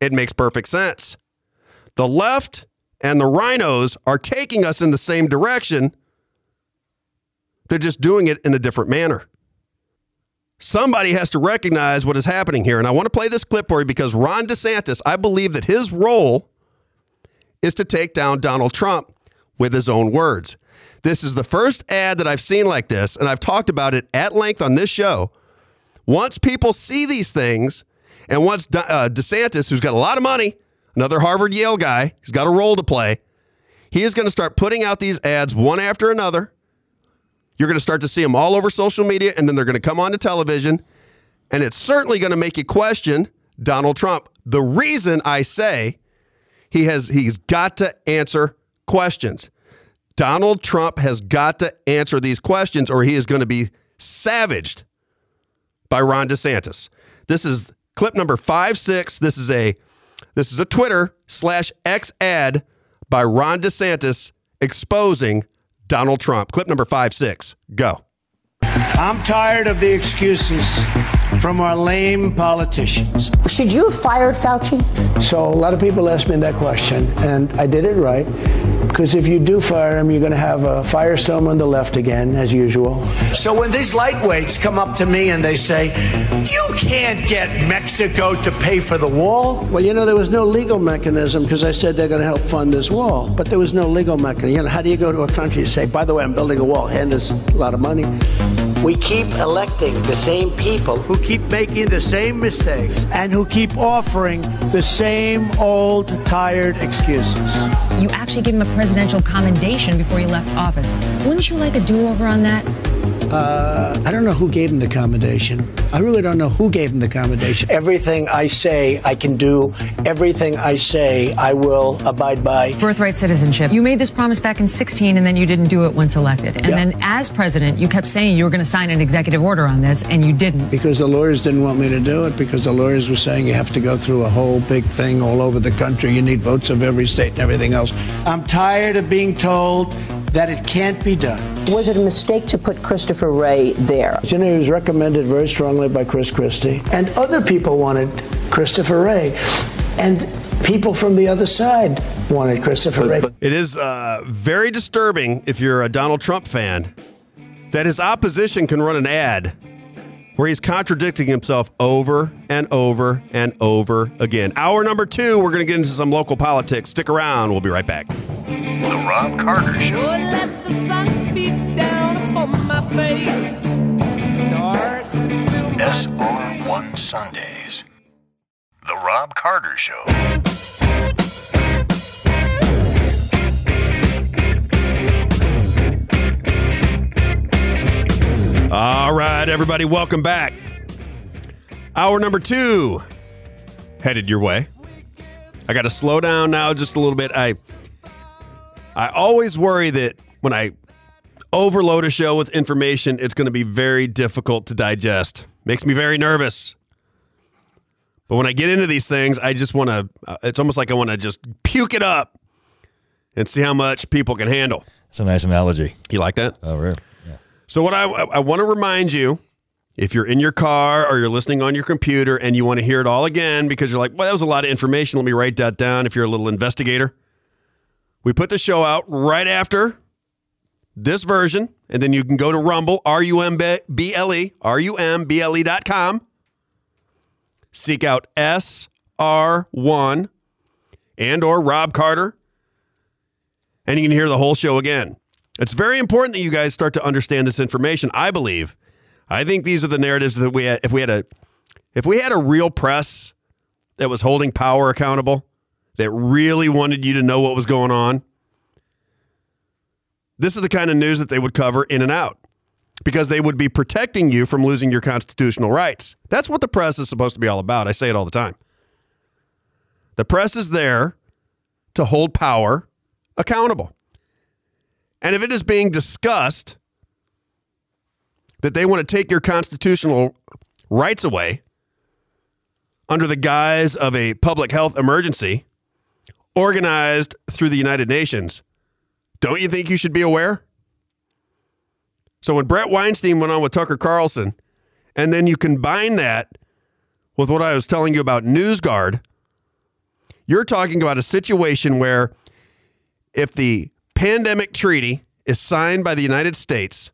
it makes perfect sense. The left and the rhinos are taking us in the same direction. They're just doing it in a different manner. Somebody has to recognize what is happening here. And I want to play this clip for you because Ron DeSantis, I believe that his role is to take down Donald Trump. With his own words. This is the first ad that I've seen like this, and I've talked about it at length on this show. Once people see these things, and once uh, DeSantis, who's got a lot of money, another Harvard Yale guy, he's got a role to play, he is going to start putting out these ads one after another. You're going to start to see them all over social media, and then they're going to come onto television. And it's certainly going to make you question Donald Trump. The reason I say he has he's got to answer questions. Donald Trump has got to answer these questions, or he is going to be savaged by Ron DeSantis. This is clip number five six. This is a this is a Twitter slash X ad by Ron DeSantis exposing Donald Trump. Clip number five six. Go. I'm tired of the excuses from our lame politicians. Should you have fired Fauci? So a lot of people ask me that question, and I did it right. Because if you do fire him, you're going to have a firestorm on the left again, as usual. So when these lightweights come up to me and they say, You can't get Mexico to pay for the wall. Well, you know, there was no legal mechanism because I said they're going to help fund this wall, but there was no legal mechanism. You know, how do you go to a country and say, By the way, I'm building a wall, hand us a lot of money? We keep electing the same people who keep making the same mistakes and who keep offering the same old, tired excuses. You actually gave him a presidential commendation before you left office. Wouldn't you like a do over on that? Uh, I don't know who gave him the commendation. I really don't know who gave him the commendation. Everything I say, I can do. Everything I say, I will abide by. Birthright citizenship. You made this promise back in 16 and then you didn't do it once elected. And Yeah. then as president, you kept saying you were going to sign an executive order on this and you didn't. Because the lawyers didn't want me to do it, because the lawyers were saying you have to go through a whole big thing all over the country. You need votes of every state and everything else. I'm tired of being told that it can't be done. Was it a mistake to put Christopher Wray there? You know, he was recommended very strongly by Chris Christie. And other people wanted Christopher Wray. And people from the other side wanted Christopher Wray. It is uh, very disturbing if you're a Donald Trump fan that his opposition can run an ad where he's contradicting himself over and over and over again. Hour number two, we're going to get into some local politics. Stick around. We'll be right back. The Robb Carter Show. let the sun beat down upon my face. SR1 Sundays. The Robb Carter Show. All right, everybody, welcome back. Hour number two headed your way. I got to slow down now just a little bit. I I always worry that when I overload a show with information, it's going to be very difficult to digest. Makes me very nervous. But when I get into these things, I just want to. Uh, it's almost like I want to just puke it up and see how much people can handle. It's a nice analogy. You like that? Oh, really? So what I I want to remind you, if you're in your car or you're listening on your computer and you want to hear it all again because you're like, well, that was a lot of information. Let me write that down. If you're a little investigator, we put the show out right after this version, and then you can go to Rumble, R U M B L E, R U M B L E dot com. Seek out SR1 and or Robb Carter, and you can hear the whole show again. It's very important that you guys start to understand this information. I believe. I think these are the narratives that we had, if we had a if we had a real press that was holding power accountable, that really wanted you to know what was going on. This is the kind of news that they would cover in and out because they would be protecting you from losing your constitutional rights. That's what the press is supposed to be all about. I say it all the time. The press is there to hold power accountable. And if it is being discussed that they want to take your constitutional rights away under the guise of a public health emergency organized through the United Nations, don't you think you should be aware? So when Bret Weinstein went on with Tucker Carlson, and then you combine that with what I was telling you about NewsGuard, you're talking about a situation where if the pandemic treaty is signed by the United States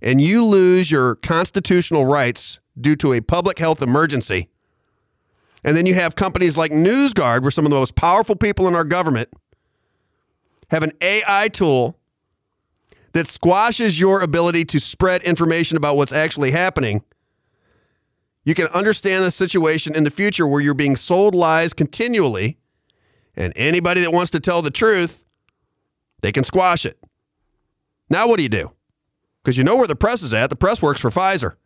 and you lose your constitutional rights due to a public health emergency, and then you have companies like NewsGuard, where some of the most powerful people in our government have an AI tool that squashes your ability to spread information about what's actually happening, you can understand the situation in the future where you're being sold lies continually, and anybody that wants to tell the truth, they can squash it. Now, what do you do? Because you know where the press is at. The press works for Pfizer.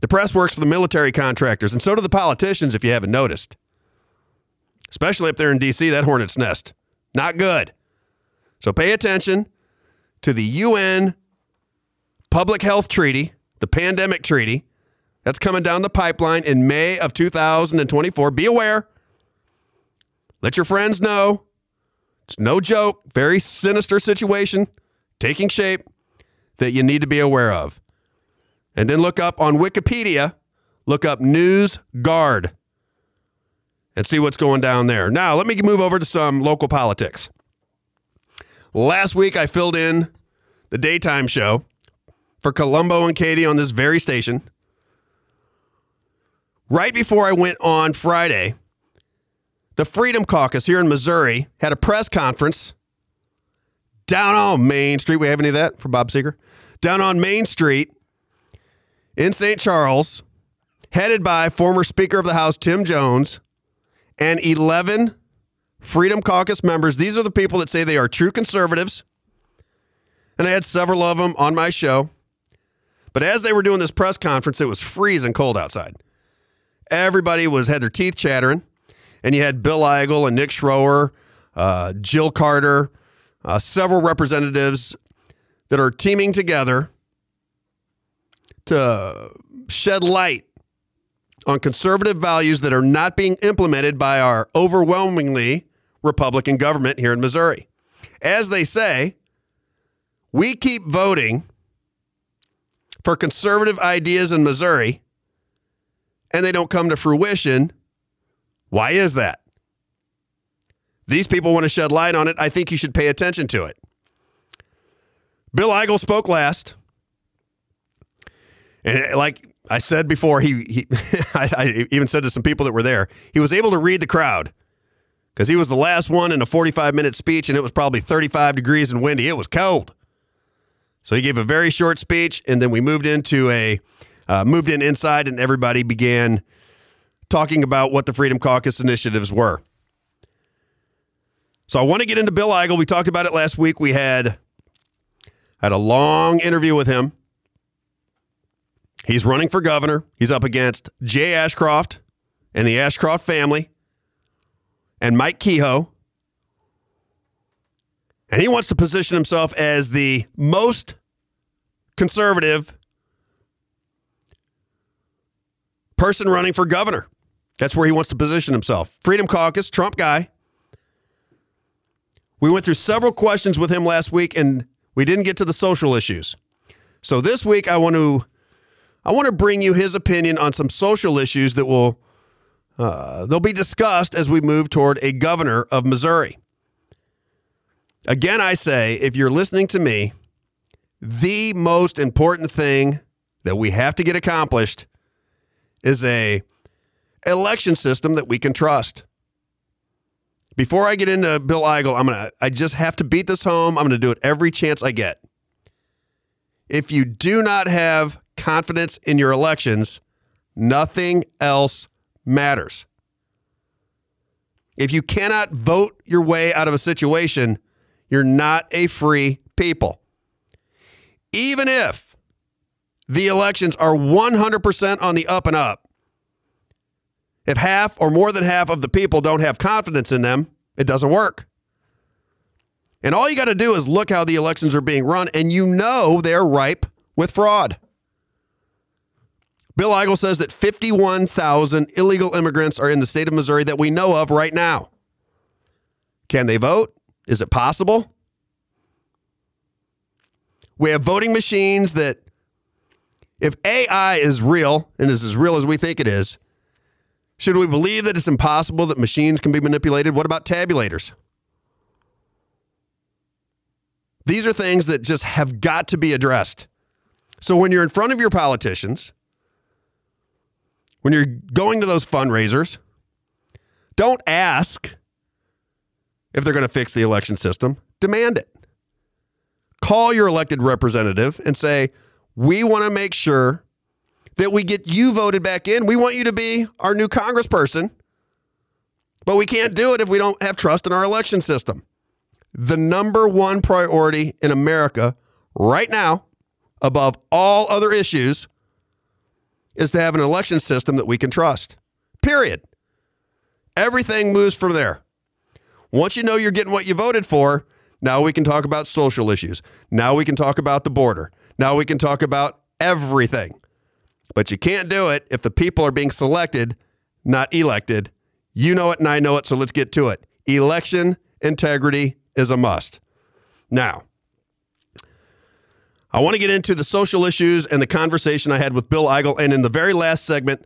The press works for the military contractors, and so do the politicians, if you haven't noticed. Especially up they're in D.C., that hornet's nest. Not good. So pay attention to the UN Public Health Treaty, the Pandemic Treaty. That's coming down the pipeline in May of 2024. Be aware. Let your friends know. It's no joke. Very sinister situation taking shape that you need to be aware of. And then look up on Wikipedia, look up News Guard and see what's going down there. Now, let me move over to some local politics. Last week, I filled in the daytime show for Columbo and Katie on this very station. Right before I went on Friday, the Freedom Caucus here in Missouri had a press conference down on Main Street. We have any of that for Bob Seger? Down on Main Street in St. Charles, headed by former Speaker of the House Tim Jones and 11 Freedom Caucus members. These are the people that say they are true conservatives. And I had several of them on my show. But as they were doing this press conference, it was freezing cold outside. Everybody was had their teeth chattering, and you had Bill Eigel and Nick Schroer, uh, Jill Carter, uh, several representatives that are teaming together to shed light on conservative values that are not being implemented by our overwhelmingly Republican government here in Missouri. As they say, we keep voting for conservative ideas in Missouri and they don't come to fruition. Why is that? These people want to shed light on it. I think you should pay attention to it. Bill Eigel spoke last. And like I said before, he, he I, I even said to some people that were there, he was able to read the crowd because he was the last one in a 45 minute speech and it was probably 35 degrees and windy. It was cold. So he gave a very short speech and then we moved into a uh, moved in inside and everybody began talking about what the Freedom Caucus initiatives were. So I want to get into Bill Eigel. We talked about it last week. We had had a long interview with him. He's running for governor. He's up against Jay Ashcroft and the Ashcroft family and Mike Kehoe. And he wants to position himself as the most conservative person running for governor. That's where he wants to position himself. Freedom Caucus, Trump guy. We went through several questions with him last week and we didn't get to the social issues. So this week I want to I want to bring you his opinion on some social issues that will uh, they'll be discussed as we move toward a governor of Missouri. Again, I say, if you're listening to me, the most important thing that we have to get accomplished is a election system that we can trust. Before I get into Bill Eigel, I'm gonna I just have to beat this home. I'm gonna do it every chance I get. If you do not have confidence in your elections, nothing else matters. If you cannot vote your way out of a situation, you're not a free people. Even if the elections are 100% on the up and up, if half or more than half of the people don't have confidence in them, it doesn't work. And all you got to do is look how the elections are being run, and you know they're ripe with fraud. Bill Eigel says that 51,000 illegal immigrants are in the state of Missouri that we know of right now. Can they vote? Is it possible? We have voting machines that, if AI is real and is as real as we think it is, should we believe that it's impossible that machines can be manipulated? What about tabulators? These are things that just have got to be addressed. So when you're in front of your politicians, when you're going to those fundraisers, don't ask if they're going to fix the election system, demand it. Call your elected representative and say, we want to make sure that we get you voted back in. We want you to be our new congressperson, but we can't do it if we don't have trust in our election system. The number one priority in America right now, above all other issues, is to have an election system that we can trust. Period. Everything moves from there. Once you know you're getting what you voted for, now we can talk about social issues. Now we can talk about the border. Now we can talk about everything. But you can't do it if the people are being selected, not elected. You know it and I know it, so let's get to it. Election integrity is a must. Now, I want to get into the social issues and the conversation I had with Bill Eigel. And in the very last segment,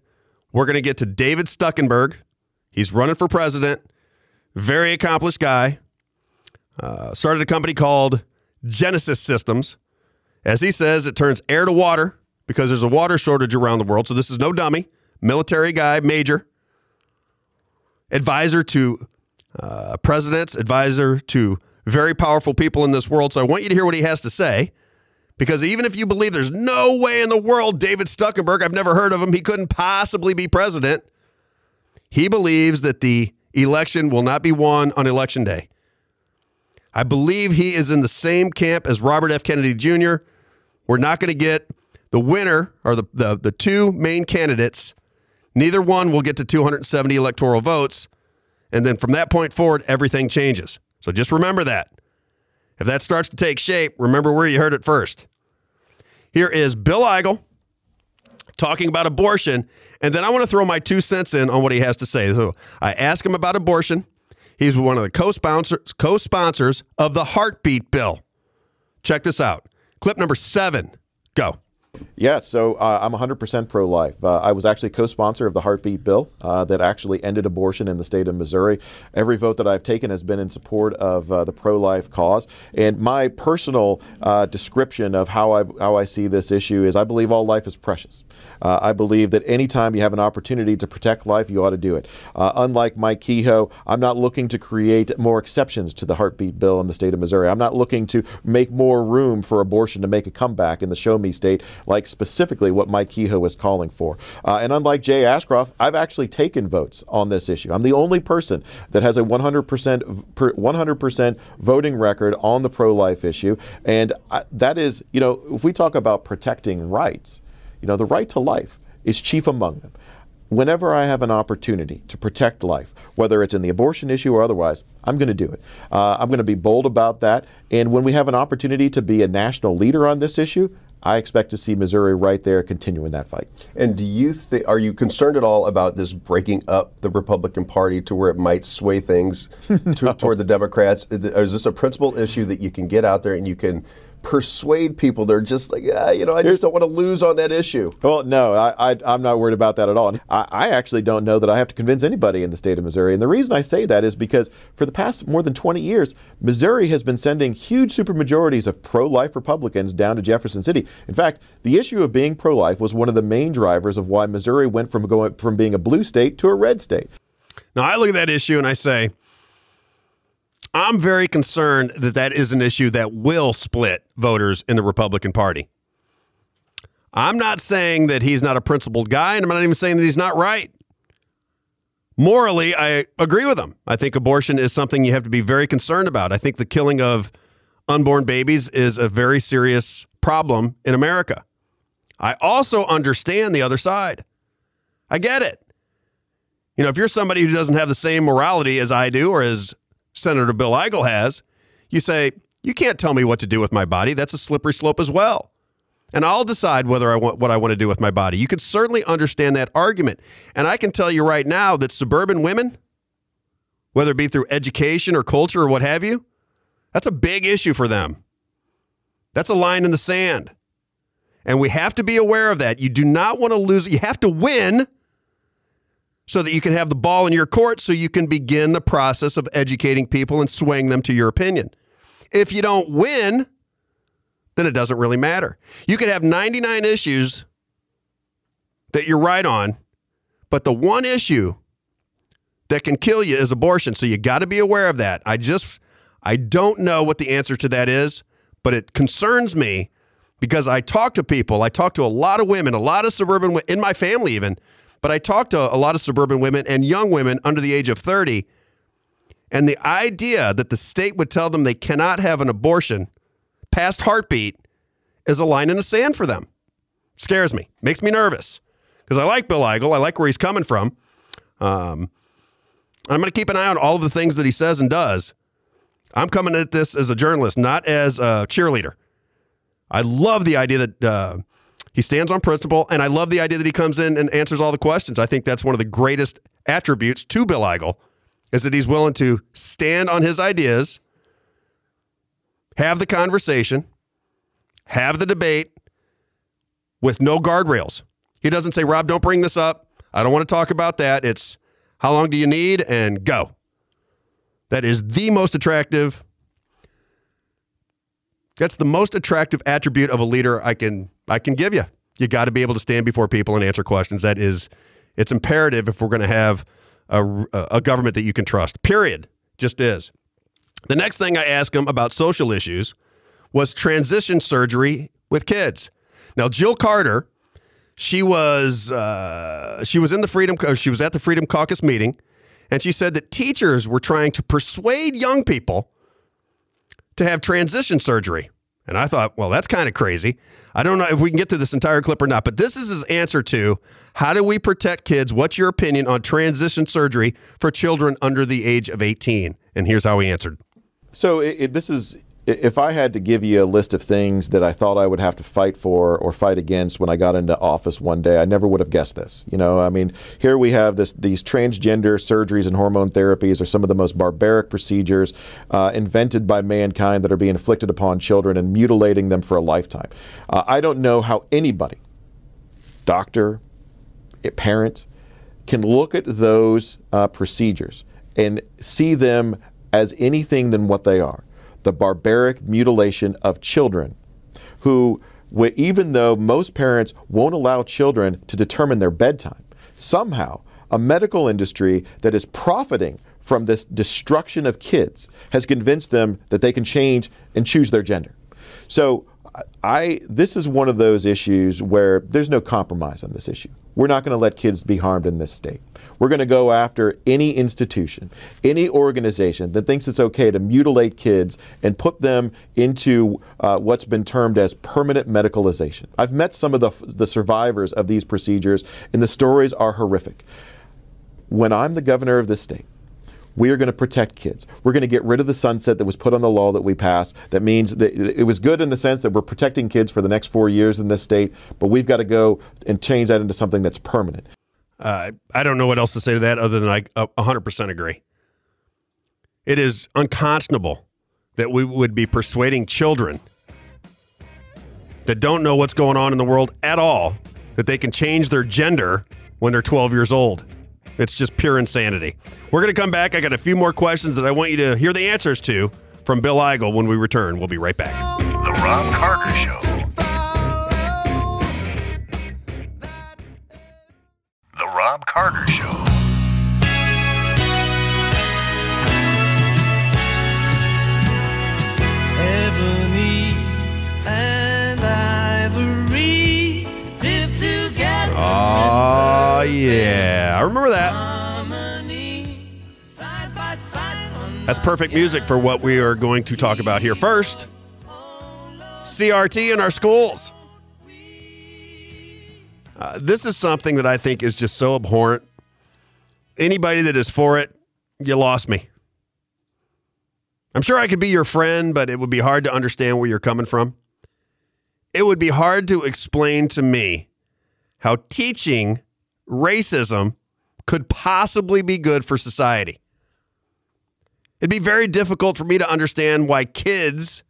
we're going to get to David Stuckenberg. He's running for president, very accomplished guy. Uh, started a company called Genesis Systems. As he says, it turns air to water because there's a water shortage around the world. So this is no dummy. Military guy, major, advisor to uh, presidents, advisor to very powerful people in this world. So I want you to hear what he has to say. Because even if you believe there's no way in the world David Stuckenberg, I've never heard of him, he couldn't possibly be president, he believes that the election will not be won on election day. I believe he is in the same camp as Robert F. Kennedy Jr. We're not going to get the winner or the, the, the two main candidates. Neither one will get to 270 electoral votes. And then from that point forward, everything changes. So just remember that. If that starts to take shape, remember where you heard it first. Here is Bill Eigel talking about abortion, and then I want to throw my two cents in on what he has to say. So I asked him about abortion. He's one of the co-sponsors co-sponsors of the heartbeat bill. Check this out. Clip number seven. Go. Yeah, so uh, I'm 100% pro life. Uh, I was actually co sponsor of the Heartbeat Bill uh, that actually ended abortion in the state of Missouri. Every vote that I've taken has been in support of uh, the pro life cause. And my personal uh, description of how I, how I see this issue is I believe all life is precious. Uh, I believe that anytime you have an opportunity to protect life, you ought to do it. unlike Mike Kehoe, I'm not looking to create more exceptions to the Heartbeat Bill in the state of Missouri. I'm not looking to make more room for abortion to make a comeback in the show me state like specifically what Mike Kehoe was calling for. Uh, and unlike Jay Ashcroft, I've actually taken votes on this issue. I'm the only person that has a 100% 100% voting record on the pro-life issue, and I, that is, you know, if we talk about protecting rights, you know, the right to life is chief among them whenever I have an opportunity to protect life, whether it's in the abortion issue or otherwise, I'm going to do it. Uh, I'm going to be bold about that. And when we have an opportunity to be a national leader on this issue, I expect to see Missouri right there continuing that fight. And do you think are you concerned at all about this breaking up the Republican Party to where it might sway things no. to, toward the Democrats? Is this a principal issue that you can get out there and you can persuade people. They're just like, ah, you know, I just don't want to lose on that issue. Well, no, I, I, am not worried about that at all. I, I actually don't know that I have to convince anybody in the state of Missouri. And the reason I say that is because for the past more than 20 years, Missouri has been sending huge supermajorities of pro life Republicans down to Jefferson City. In fact, the issue of being pro life was one of the main drivers of why Missouri went from going from being a blue state to a red state. Now, I look at that issue and I say, I'm very concerned that that is an issue that will split voters in the Republican Party. I'm not saying that he's not a principled guy, and I'm not even saying that he's not right. Morally, I agree with him. I think abortion is something you have to be very concerned about. I think the killing of unborn babies is a very serious problem in America. I also understand the other side. I get it. You know, if you're somebody who doesn't have the same morality as I do or as Senator Bill Eigel has, you say, you can't tell me what to do with my body. That's a slippery slope as well. And I'll decide whether I want what I want to do with my body. You can certainly understand that argument. And I can tell you right now that suburban women, whether it be through education or culture or what have you, that's a big issue for them. That's a line in the sand. And we have to be aware of that. You do not want to lose. You have to win so that you can have the ball in your court so you can begin the process of educating people and swaying them to your opinion. If you don't win, then it doesn't really matter. You could have 99 issues that you're right on, but the one issue that can kill you is abortion. So you got to be aware of that. I just, I don't know what the answer to that is, but it concerns me because I talk to people. I talk to a lot of women, a lot of suburban, in my family even, but I talk to a lot of suburban women and young women under the age of 30. And the idea that the state would tell them they cannot have an abortion past heartbeat is a line in the sand for them. Scares me, makes me nervous because I like Bill Eigel. I like where he's coming from. Um, I'm going to keep an eye on all of the things that he says and does. I'm coming at this as a journalist, not as a cheerleader. I love the idea that uh, he stands on principle, and I love the idea that he comes in and answers all the questions. I think that's one of the greatest attributes to Bill Eigel is that he's willing to stand on his ideas, have the conversation, have the debate with no guardrails. He doesn't say, Robb, don't bring this up. I don't want to talk about that. It's how long do you need and go. That is the most attractive. That's the most attractive attribute of a leader I can I can give you. You got to be able to stand before people and answer questions. That is, it's imperative if we're going to have a, a government that you can trust. Period. Just is. The next thing I asked him about social issues was transition surgery with kids. Now, Jill Carter, she was uh, she was in the Freedom she was at the Freedom Caucus meeting, and she said that teachers were trying to persuade young people to have transition surgery. And I thought, well, that's kind of crazy. I don't know if we can get through this entire clip or not, but this is his answer to how do we protect kids? What's your opinion on transition surgery for children under the age of 18? And here's how he answered. So it, it, this is if I had to give you a list of things that I thought I would have to fight for or fight against when I got into office one day, I never would have guessed this. You know, I mean, here we have this these transgender surgeries and hormone therapies are some of the most barbaric procedures uh, invented by mankind that are being inflicted upon children and mutilating them for a lifetime. Uh, I don't know how anybody, doctor, a parent, can look at those uh, procedures and see them as anything than what they are the barbaric mutilation of children who, even though most parents won't allow children to determine their bedtime, somehow a medical industry that is profiting from this destruction of kids has convinced them that they can change and choose their gender. So I this is one of those issues where there's no compromise on this issue. We're not going to let kids be harmed in this state. We're going to go after any institution, any organization that thinks it's okay to mutilate kids and put them into uh, what's been termed as permanent medicalization. I've met some of the, the survivors of these procedures, and the stories are horrific. When I'm the governor of this state, we are going to protect kids. We're going to get rid of the sunset that was put on the law that we passed. That means that it was good in the sense that we're protecting kids for the next four years in this state, but we've got to go and change that into something that's permanent. Uh, I don't know what else to say to that other than I uh, 100% agree. It is unconscionable that we would be persuading children that don't know what's going on in the world at all that they can change their gender when they're 12 years old. It's just pure insanity. We're going to come back. I got a few more questions that I want you to hear the answers to from Bill Eigel when we return. We'll be right back. The Robb Carter Show. The Robb Carter Show. Oh, yeah. I remember that. That's perfect music for what we are going to talk about here. First, CRT in our schools. Uh, this is something that I think is just so abhorrent. Anybody that is for it, you lost me. I'm sure I could be your friend, but it would be hard to understand where you're coming from. It would be hard to explain to me how teaching racism could possibly be good for society. It'd be very difficult for me to understand why kids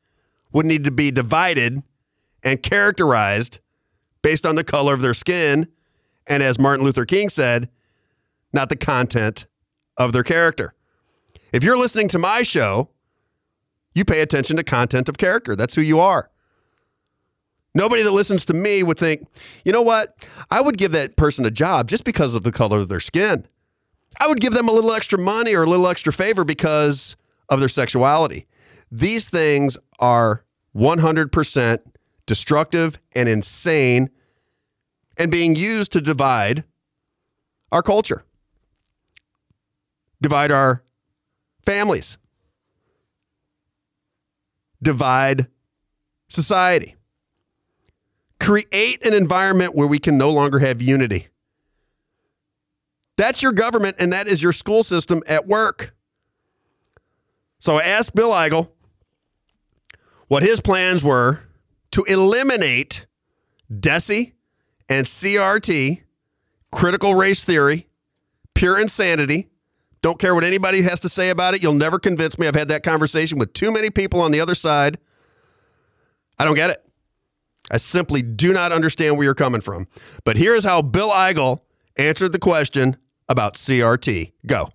would need to be divided and characterized based on the color of their skin. And as Martin Luther King said, not the content of their character. If you're listening to my show, you pay attention to content of character. That's who you are. Nobody that listens to me would think, you know what? I would give that person a job just because of the color of their skin. I would give them a little extra money or a little extra favor because of their sexuality. These things are 100% destructive and insane and being used to divide our culture, divide our families, divide society, create an environment where we can no longer have unity. That's your government and that is your school system at work. So I asked Bill Eigel what his plans were to eliminate DESE and CRT, critical race theory, pure insanity. Don't care what anybody has to say about it. You'll never convince me. I've had that conversation with too many people on the other side. I don't get it. I simply do not understand where you're coming from. But here's how Bill Eigel answered the question about CRT. Go.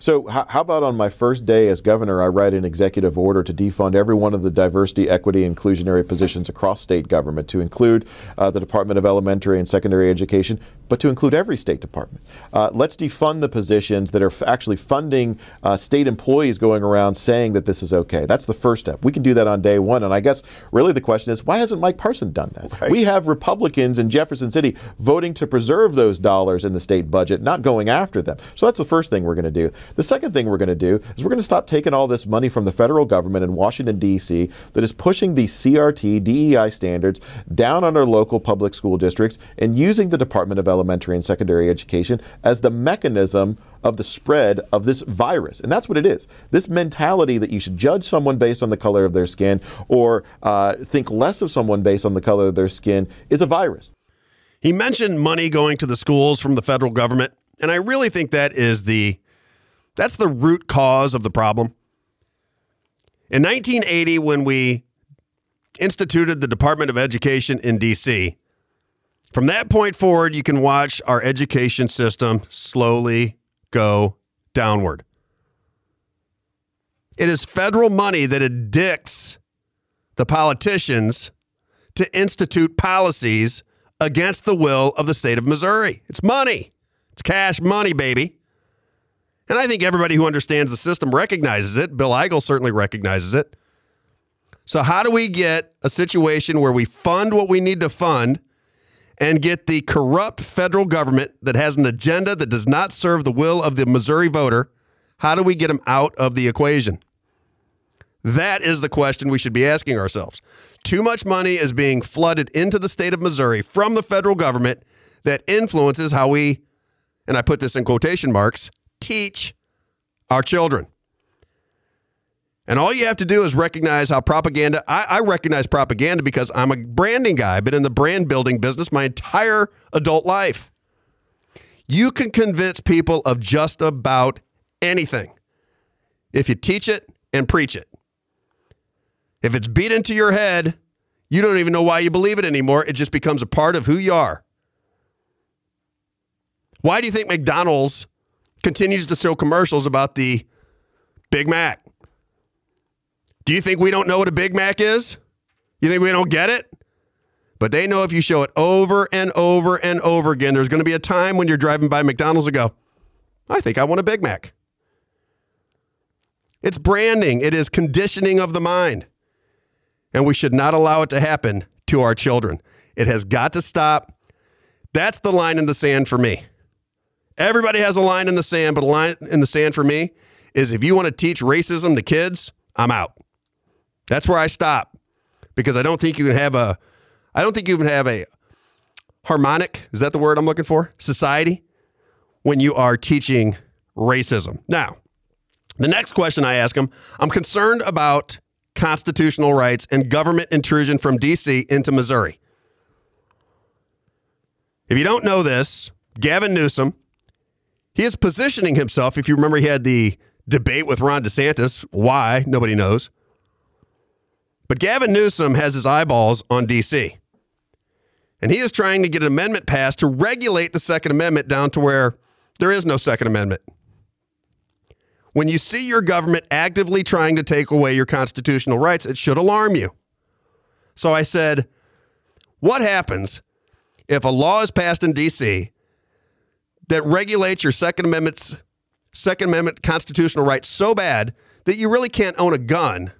So, how, about on my first day as governor, I write an executive order to defund every one of the diversity, equity, inclusionary positions across state government, to include uh, the Department of Elementary and Secondary Education, but to include every state department. Uh, let's defund the positions that are f- actually funding uh, state employees going around saying that this is okay. That's the first step. We can do that on day one. And I guess really the question is, why hasn't Mike Parson done that? Right. We have Republicans in Jefferson City voting to preserve those dollars in the state budget, not going after them. So that's the first thing we're going to do. The second thing we're going to do is we're going to stop taking all this money from the federal government in Washington, D.C., that is pushing the CRT, DEI standards down on our local public school districts and using the Department of Elementary and Secondary Education as the mechanism of the spread of this virus. And that's what it is. This mentality that you should judge someone based on the color of their skin or uh, think less of someone based on the color of their skin is a virus. He mentioned money going to the schools from the federal government, and I really think that is the that's the root cause of the problem. In 1980 when we instituted the Department of Education in DC, from that point forward you can watch our education system slowly go downward. It is federal money that addicts the politicians to institute policies against the will of the state of Missouri. It's money. It's cash money, baby. And I think everybody who understands the system recognizes it. Bill Eigel certainly recognizes it. So, how do we get a situation where we fund what we need to fund and get the corrupt federal government that has an agenda that does not serve the will of the Missouri voter? How do we get them out of the equation? That is the question we should be asking ourselves. Too much money is being flooded into the state of Missouri from the federal government that influences how we, and I put this in quotation marks, teach our children. And all you have to do is recognize how propaganda, I, I, recognize propaganda because I'm a branding guy. I've been in the brand building business my entire adult life. You can convince people of just about anything if you teach it and preach it. If it's beat into your head, you don't even know why you believe it anymore. It just becomes a part of who you are. Why do you think McDonald's continues to show commercials about the Big Mac? Do you think we don't know what a Big Mac is? You think we don't get it? But they know if you show it over and over and over again, there's going to be a time when you're driving by McDonald's and go, I think I want a Big Mac. It's branding, it is conditioning of the mind. And we should not allow it to happen to our children. It has got to stop. That's the line in the sand for me. Everybody has a line in the sand, but a line in the sand for me is if you want to teach racism to kids, I'm out. That's where I stop because I don't think you can have a I don't think you can have a harmonic, is that the word I'm looking for? Society when you are teaching racism. Now, the next question I ask him, I'm concerned about constitutional rights and government intrusion from DC into Missouri. If you don't know this, Gavin Newsom, he is positioning himself. If you remember, he had the debate with Ron DeSantis. Why? Nobody knows. But Gavin Newsom has his eyeballs on DC. And he is trying to get an amendment passed to regulate the Second Amendment down to where there is no Second Amendment. When you see your government actively trying to take away your constitutional rights, it should alarm you. So I said, what happens if a law is passed in DC that regulates your Second Amendment's Second Amendment constitutional rights so bad that you really can't own a gun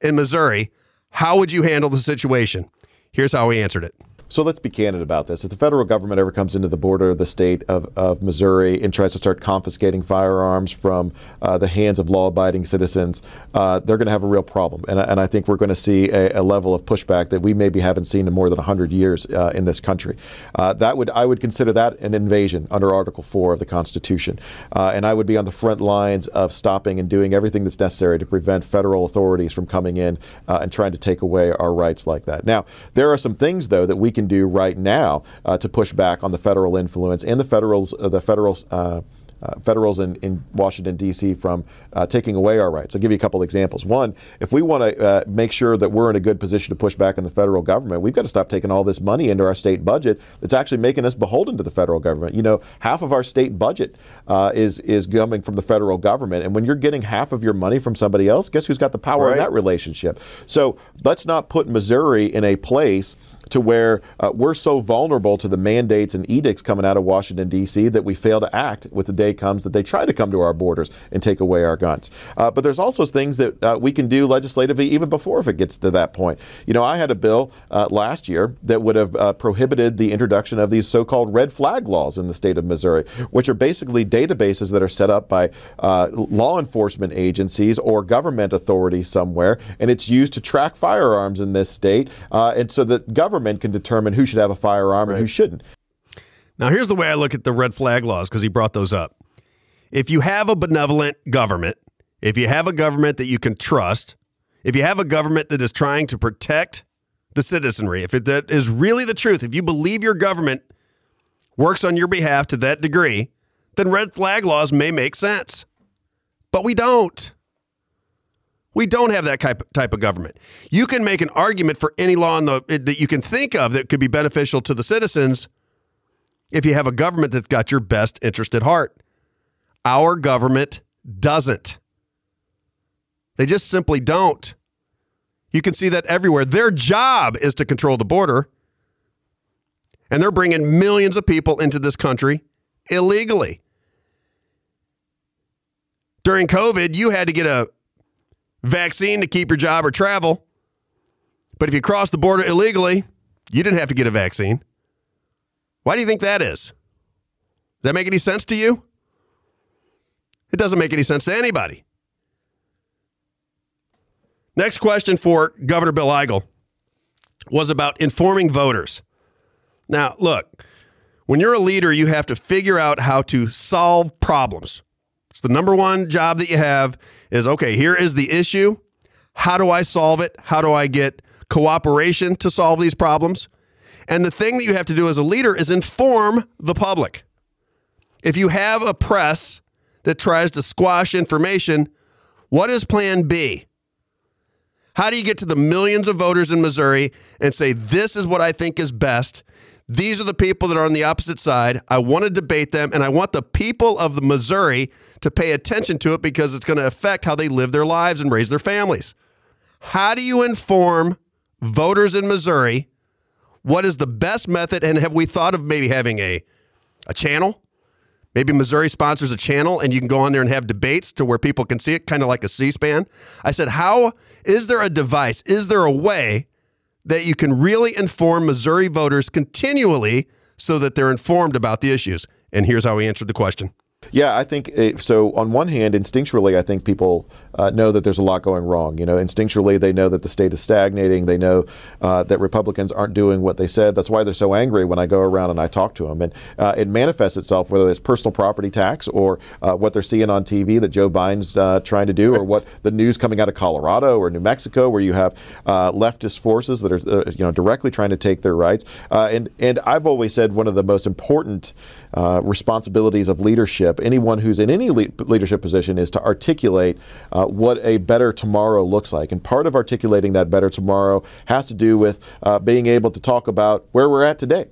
in Missouri, how would you handle the situation? Here's how he answered it. So let's be candid about this. If the federal government ever comes into the border of the state of, of Missouri and tries to start confiscating firearms from uh, the hands of law abiding citizens, uh, they're going to have a real problem. And, I- and I think we're going to see a, a level of pushback that we maybe haven't seen in more than 100 years uh, in this country. Uh, that would I would consider that an invasion under Article 4 of the Constitution. Uh, and I would be on the front lines of stopping and doing everything that's necessary to prevent federal authorities from coming in uh, and trying to take away our rights like that. Now, there are some things, though, that we can do right now uh, to push back on the federal influence and the federals, uh, the federal. Uh, uh, federals in, in Washington, D.C., from uh, taking away our rights. I'll give you a couple examples. One, if we want to uh, make sure that we're in a good position to push back on the federal government, we've got to stop taking all this money into our state budget that's actually making us beholden to the federal government. You know, half of our state budget uh, is, is coming from the federal government. And when you're getting half of your money from somebody else, guess who's got the power in that relationship? So let's not put Missouri in a place to where uh, we're so vulnerable to the mandates and edicts coming out of Washington, D.C., that we fail to act with the day comes that they try to come to our borders and take away our guns. Uh, but there's also things that uh, we can do legislatively even before if it gets to that point. You know, I had a bill uh, last year that would have uh, prohibited the introduction of these so called red flag laws in the state of Missouri, which are basically databases that are set up by uh, law enforcement agencies or government authorities somewhere, and it's used to track firearms in this state, and so that government can determine who should have a firearm and who shouldn't. Now, here's the way I look at the red flag laws because he brought those up. If you have a benevolent government, if you have a government that you can trust, if you have a government that is trying to protect the citizenry, if it, that is really the truth, if you believe your government works on your behalf to that degree, then red flag laws may make sense. But we don't. We don't have that type, of government. You can make an argument for any law the, that you can think of that could be beneficial to the citizens if you have a government that's got your best interest at heart. Our government doesn't. They just simply don't. You can see that everywhere. Their job is to control the border, and they're bringing millions of people into this country illegally. During COVID, you had to get a vaccine to keep your job or travel. But if you crossed the border illegally, you didn't have to get a vaccine. Why do you think that is? Does that make any sense to you? It doesn't make any sense to anybody. Next question for Governor Bill Eigel was about informing voters. Now, look, when you're a leader, you have to figure out how to solve problems. It's the number one job that you have is okay, here is the issue. How do I solve it? How do I get cooperation to solve these problems? And the thing that you have to do as a leader is inform the public. If you have a press that tries to squash information, what is plan B? How do you get to the millions of voters in Missouri and say, this is what I think is best? These are the people that are on the opposite side. I want to debate them, and I want the people of the Missouri to pay attention to it because it's going to affect how they live their lives and raise their families. How do you inform voters in Missouri what is the best method? And have we thought of maybe having a, a channel? Maybe Missouri sponsors a channel and you can go on there and have debates to where people can see it, kind of like a C SPAN. I said, How is there a device? Is there a way that you can really inform Missouri voters continually so that they're informed about the issues? And here's how he answered the question. Yeah, I think uh, so. On one hand, instinctually, I think people uh, know that there's a lot going wrong. You know, instinctually, they know that the state is stagnating. They know uh, that Republicans aren't doing what they said. That's why they're so angry when I go around and I talk to them. And uh, it manifests itself whether it's personal property tax or uh, what they're seeing on TV that Joe Biden's uh, trying to do, or what the news coming out of Colorado or New Mexico, where you have uh, leftist forces that are you know directly trying to take their rights. And and I've always said one of the most important responsibilities of leadership, anyone who's in any le- leadership position, is to articulate uh, what a better tomorrow looks like. And part of articulating that better tomorrow has to do with uh, being able to talk about where we're at today.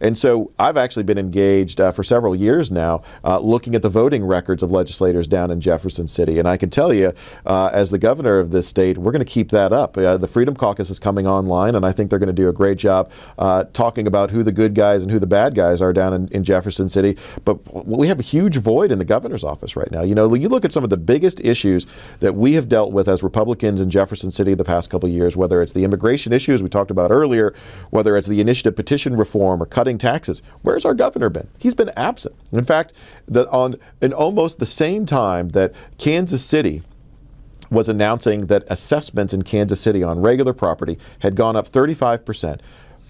And so I've actually been engaged uh, for several years now uh, looking at the voting records of legislators down in Jefferson City. And I can tell you, uh, as the governor of this state, we're going to keep that up. Uh, the Freedom Caucus is coming online, and I think they're going to do a great job uh, talking about who the good guys and who the bad guys are down in, in Jefferson City. But we have a huge void in the governor's office right now. You know, you look at some of the biggest issues that we have dealt with as Republicans in Jefferson City the past couple years, whether it's the immigration issues we talked about earlier, whether it's the initiative petition reform or cutting taxes. Where's our governor been? He's been absent. In fact, the, on in almost the same time that Kansas City was announcing that assessments in Kansas City on regular property had gone up 35%.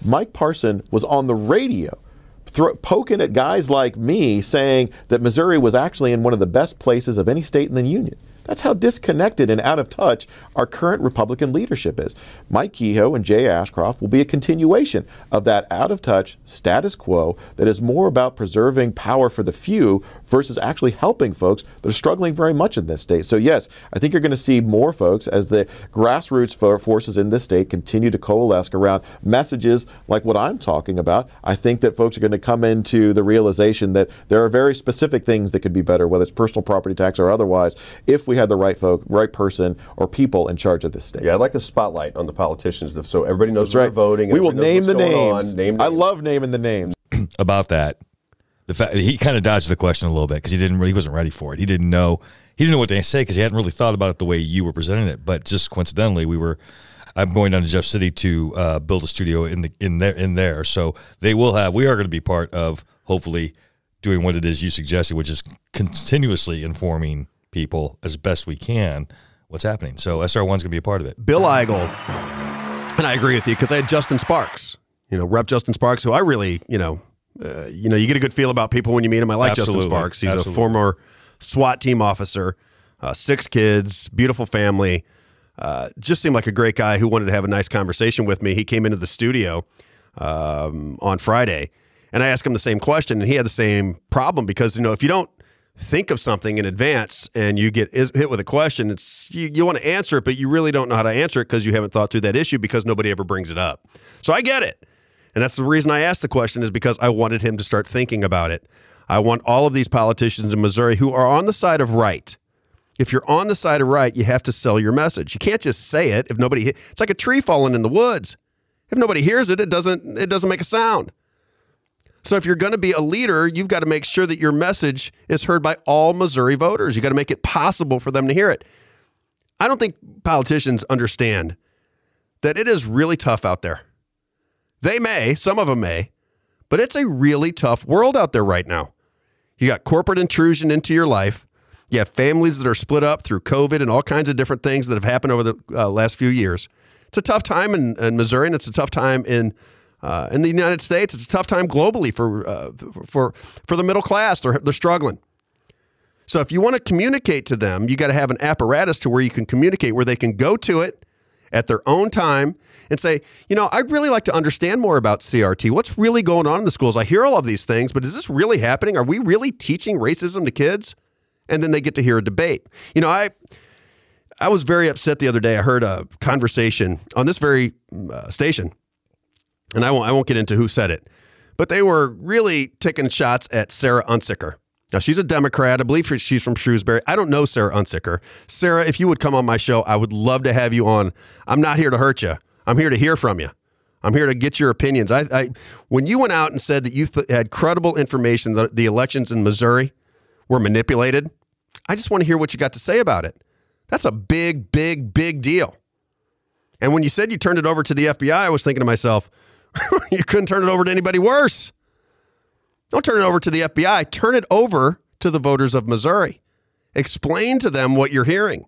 Mike Parson was on the radio thro- poking at guys like me saying that Missouri was actually in one of the best places of any state in the union. That's how disconnected and out of touch our current Republican leadership is. Mike Kehoe and Jay Ashcroft will be a continuation of that out of touch status quo that is more about preserving power for the few versus actually helping folks that are struggling very much in this state. So, yes, I think you're going to see more folks as the grassroots forces in this state continue to coalesce around messages like what I'm talking about. I think that folks are going to come into the realization that there are very specific things that could be better, whether it's personal property tax or otherwise, if we had the right folk, right person, or people in charge of this state. Yeah, I'd like a spotlight on the politicians so everybody knows That's they're right. voting. We will name the names. on. Name I names. love naming the names. about that. The fact he kind of dodged the question a little bit because he didn't really, he wasn't ready for it. He didn't know he didn't know what to say because he hadn't really thought about it the way you were presenting it. But just coincidentally, we were. I'm going down to Jeff City to uh, build a studio in the in there in there. So they will have. We are going to be part of hopefully doing what it is you suggested, which is continuously informing people as best we can what's happening. So SR one's going to be a part of it. Bill Eigel, and I agree with you because I had Justin Sparks, you know, Rep Justin Sparks, who I really, you know, uh, you know, you get a good feel about people when you meet him. I like Absolutely. Justin Sparks. He's Absolutely. a former SWAT team officer, uh, six kids, beautiful family. Uh, just seemed like a great guy who wanted to have a nice conversation with me. He came into the studio um, on Friday, and I asked him the same question, and he had the same problem because you know if you don't think of something in advance and you get is- hit with a question, it's you, you want to answer it, but you really don't know how to answer it because you haven't thought through that issue because nobody ever brings it up. So I get it, and that's the reason I asked the question is because I wanted him to start thinking about it. I want all of these politicians in Missouri who are on the side of right. If you're on the side of right, you have to sell your message. You can't just say it if nobody. It's like a tree falling in the woods. If nobody hears it, it doesn't. It doesn't make a sound. So if you're going to be a leader, you've got to make sure that your message is heard by all Missouri voters. You got to make it possible for them to hear it. I don't think politicians understand that it is really tough out there. They may, some of them may, but it's a really tough world out there right now. You got corporate intrusion into your life. You have families that are split up through COVID and all kinds of different things that have happened over the uh, last few years. It's a tough time in, in Missouri, and it's a tough time in uh, in the United States. It's a tough time globally for uh, for for the middle class. They're they're struggling. So if you want to communicate to them, you got to have an apparatus to where you can communicate, where they can go to it at their own time and say, you know, I'd really like to understand more about CRT. What's really going on in the schools? I hear all of these things, but is this really happening? Are we really teaching racism to kids? And then they get to hear a debate. You know, I I was very upset the other day. I heard a conversation on this very uh, station, and I won't I won't get into who said it, but they were really taking shots at Sarah Unsicker. Now she's a Democrat. I believe she's from Shrewsbury. I don't know Sarah Unsicker. Sarah, if you would come on my show, I would love to have you on. I'm not here to hurt you. I'm here to hear from you. I'm here to get your opinions. I, I when you went out and said that you th- had credible information that the elections in Missouri were manipulated, I just want to hear what you got to say about it. That's a big, big, big deal. And when you said you turned it over to the FBI, I was thinking to myself, you couldn't turn it over to anybody worse. Don't turn it over to the FBI. Turn it over to the voters of Missouri. Explain to them what you're hearing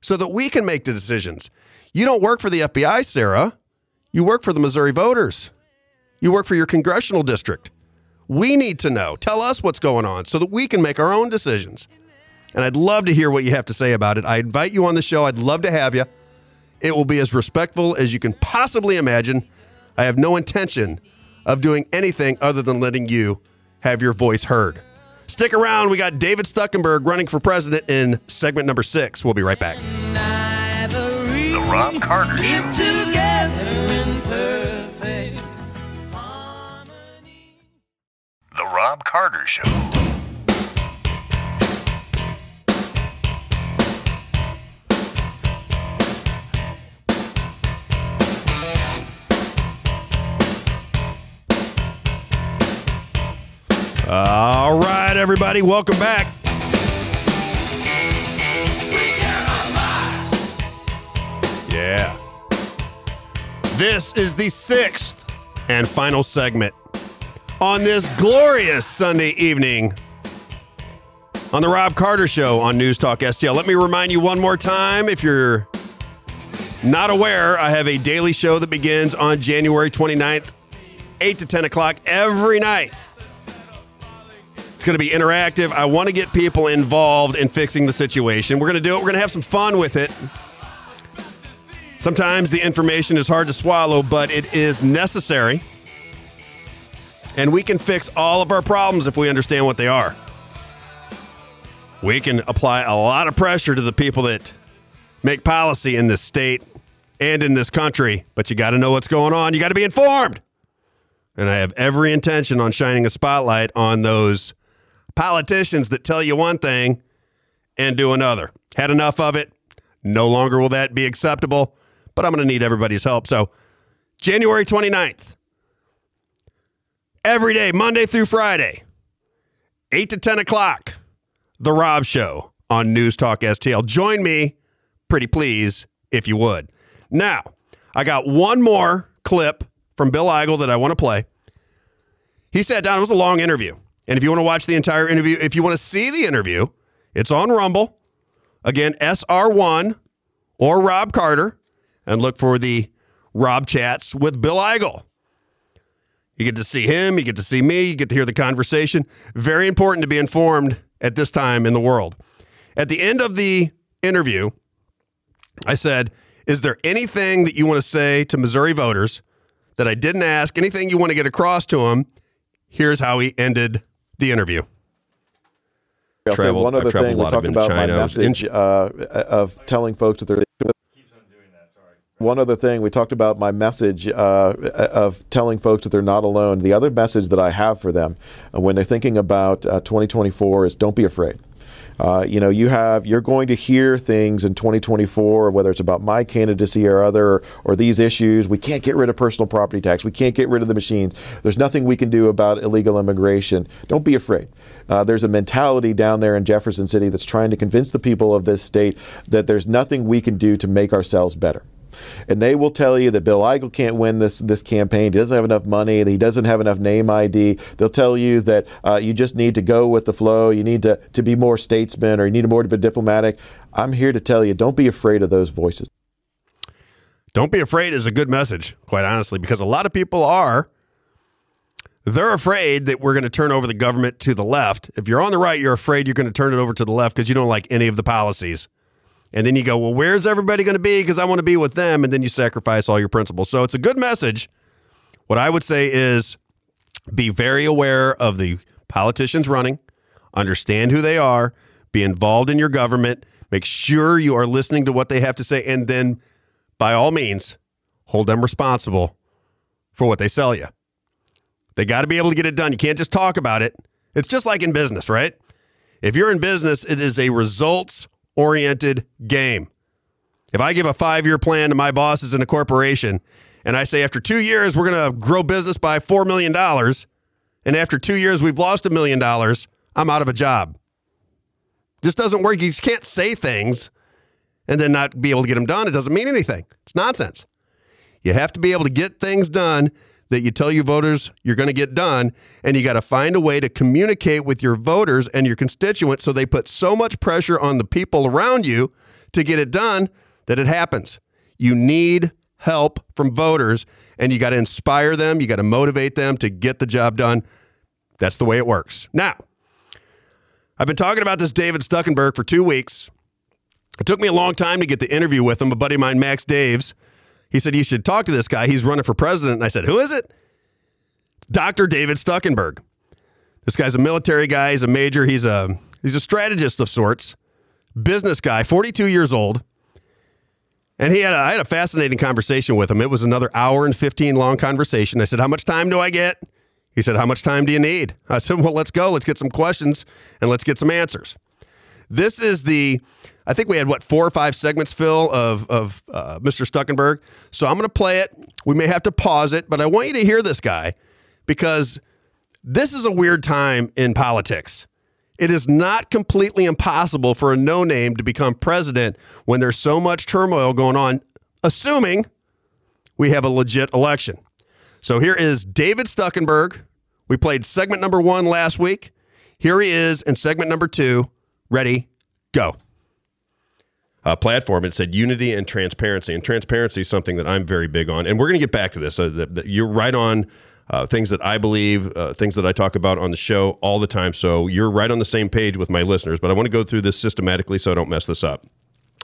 so that we can make the decisions. You don't work for the FBI, Sarah. You work for the Missouri voters. You work for your congressional district. We need to know. Tell us what's going on so that we can make our own decisions. And I'd love to hear what you have to say about it. I invite you on the show. I'd love to have you. It will be as respectful as you can possibly imagine. I have no intention of doing anything other than letting you have your voice heard. Stick around. We got David Stuckenberg running for president in segment number six. We'll be right back. The Robb Carter Show. together in perfect Robb Carter Show. All right, everybody, welcome back. Yeah. This is the sixth and final segment on this glorious Sunday evening on the Robb Carter Show on News Talk STL. Let me remind you one more time if you're not aware, I have a daily show that begins on January 29th, 8 to 10 o'clock every night. It's going to be interactive. I want to get people involved in fixing the situation. We're going to do it. We're going to have some fun with it. Sometimes the information is hard to swallow, but it is necessary. And we can fix all of our problems if we understand what they are. We can apply a lot of pressure to the people that make policy in this state and in this country, but you got to know what's going on. You got to be informed. And I have every intention on shining a spotlight on those politicians that tell you one thing and do another. Had enough of it. No longer will that be acceptable, but I'm going to need everybody's help. So, January 29th, every day, Monday through Friday, 8 to 10 o'clock, The Robb Show on News Talk STL. Join me, pretty please, if you would. Now, I got one more clip from Bill Eigel that I want to play. He sat down, it was a long interview. And if you want to watch the entire interview, if you want to see the interview, it's on Rumble. Again, SR1 or Robb Carter, and look for the Robb Chats with Bill Eigel. You get to see him, you get to see me, you get to hear the conversation. Very important to be informed at this time in the world. At the end of the interview, I said, Is there anything that you want to say to Missouri voters that I didn't ask? Anything you want to get across to them? Here's how he ended the interview. I'll Traveled- one other thing we talked about my China. I was in message uh, of telling folks that they're. One other thing we talked about my message uh, of telling folks that they're not alone. The other message that I have for them uh, when they're thinking about uh, 2024 is don't be afraid. Uh, you know, you have you're going to hear things in 2024, whether it's about my candidacy or other or these issues. We can't get rid of personal property tax. We can't get rid of the machines. There's nothing we can do about illegal immigration. Don't be afraid. Uh, there's a mentality down there in Jefferson City that's trying to convince the people of this state that there's nothing we can do to make ourselves better. And they will tell you that Bill Eigel can't win this this campaign. He doesn't have enough money. He doesn't have enough name ID. They'll tell you that uh, you just need to go with the flow. You need to to be more statesman, or you need more to be diplomatic. I'm here to tell you, don't be afraid of those voices. Don't be afraid is a good message, quite honestly, because a lot of people are. They're afraid that we're going to turn over the government to the left. If you're on the right, you're afraid you're going to turn it over to the left because you don't like any of the policies. And then you go, well, where's everybody going to be? Because I want to be with them. And then you sacrifice all your principles. So it's a good message. What I would say is be very aware of the politicians running, understand who they are, be involved in your government, make sure you are listening to what they have to say, and then by all means, hold them responsible for what they sell you. They got to be able to get it done. You can't just talk about it. It's just like in business, right? If you're in business, it is a results oriented game. If I give a five year plan to my bosses in a corporation and I say after two years, we're going to grow business by $4 million, and after two years, we've lost a million dollars, I'm out of a job. Just doesn't work. You just can't say things and then not be able to get them done. It doesn't mean anything. It's nonsense. You have to be able to get things done that you tell your voters you're going to get done, and you got to find a way to communicate with your voters and your constituents so they put so much pressure on the people around you to get it done that it happens. You need help from voters, and you got to inspire them, you got to motivate them to get the job done. That's the way it works. Now, I've been talking about this David Stuckenberg for two weeks. It took me a long time to get the interview with him. A buddy of mine, Max Daves, he said, You should talk to this guy. He's running for president. And I said, Who is it? Dr. David Stuckenberg. This guy's a military guy. He's a major. He's a he's a strategist of sorts, business guy, 42 years old. And he had a, I had a fascinating conversation with him. It was another hour and 15 long conversation. I said, How much time do I get? He said, How much time do you need? I said, Well, let's go. Let's get some questions and let's get some answers. This is the, I think we had what, four or five segments, Phil, of, of uh, Mr. Stuckenberg. So I'm going to play it. We may have to pause it, but I want you to hear this guy because this is a weird time in politics. It is not completely impossible for a no name to become president when there's so much turmoil going on, assuming we have a legit election. So here is David Stuckenberg. We played segment number one last week. Here he is in segment number two. Ready, go. Uh, platform it said unity and transparency, and transparency is something that I'm very big on, and we're going to get back to this. Uh, the, the, you're right on uh, things that I believe, uh, things that I talk about on the show all the time. So you're right on the same page with my listeners. But I want to go through this systematically so I don't mess this up.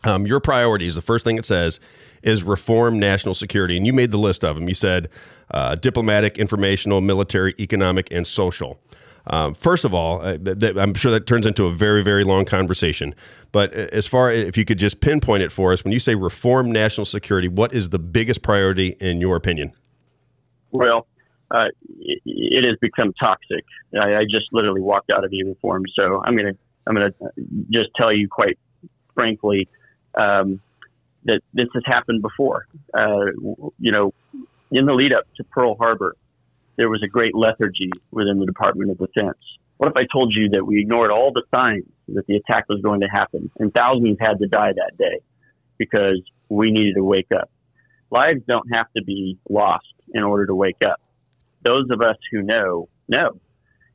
Um, your priorities, the first thing it says is reform national security. And you made the list of them. You said uh, diplomatic, informational, military, economic, and social. Um, first of all, uh, th- th- I'm sure that turns into a very, very long conversation. But uh, as far as if you could just pinpoint it for us, when you say reform national security, what is the biggest priority in your opinion? Well, uh, it, it, has become toxic. I, I, just literally walked out of uniform, so I'm gonna I'm gonna just tell you quite frankly um, that this has happened before. Uh, you know, in the lead up to Pearl Harbor, there was a great lethargy within the Department of Defense. What if I told you that we ignored all the signs that the attack was going to happen, and thousands had to die that day because we needed to wake up? Lives don't have to be lost in order to wake up those of us who know, know.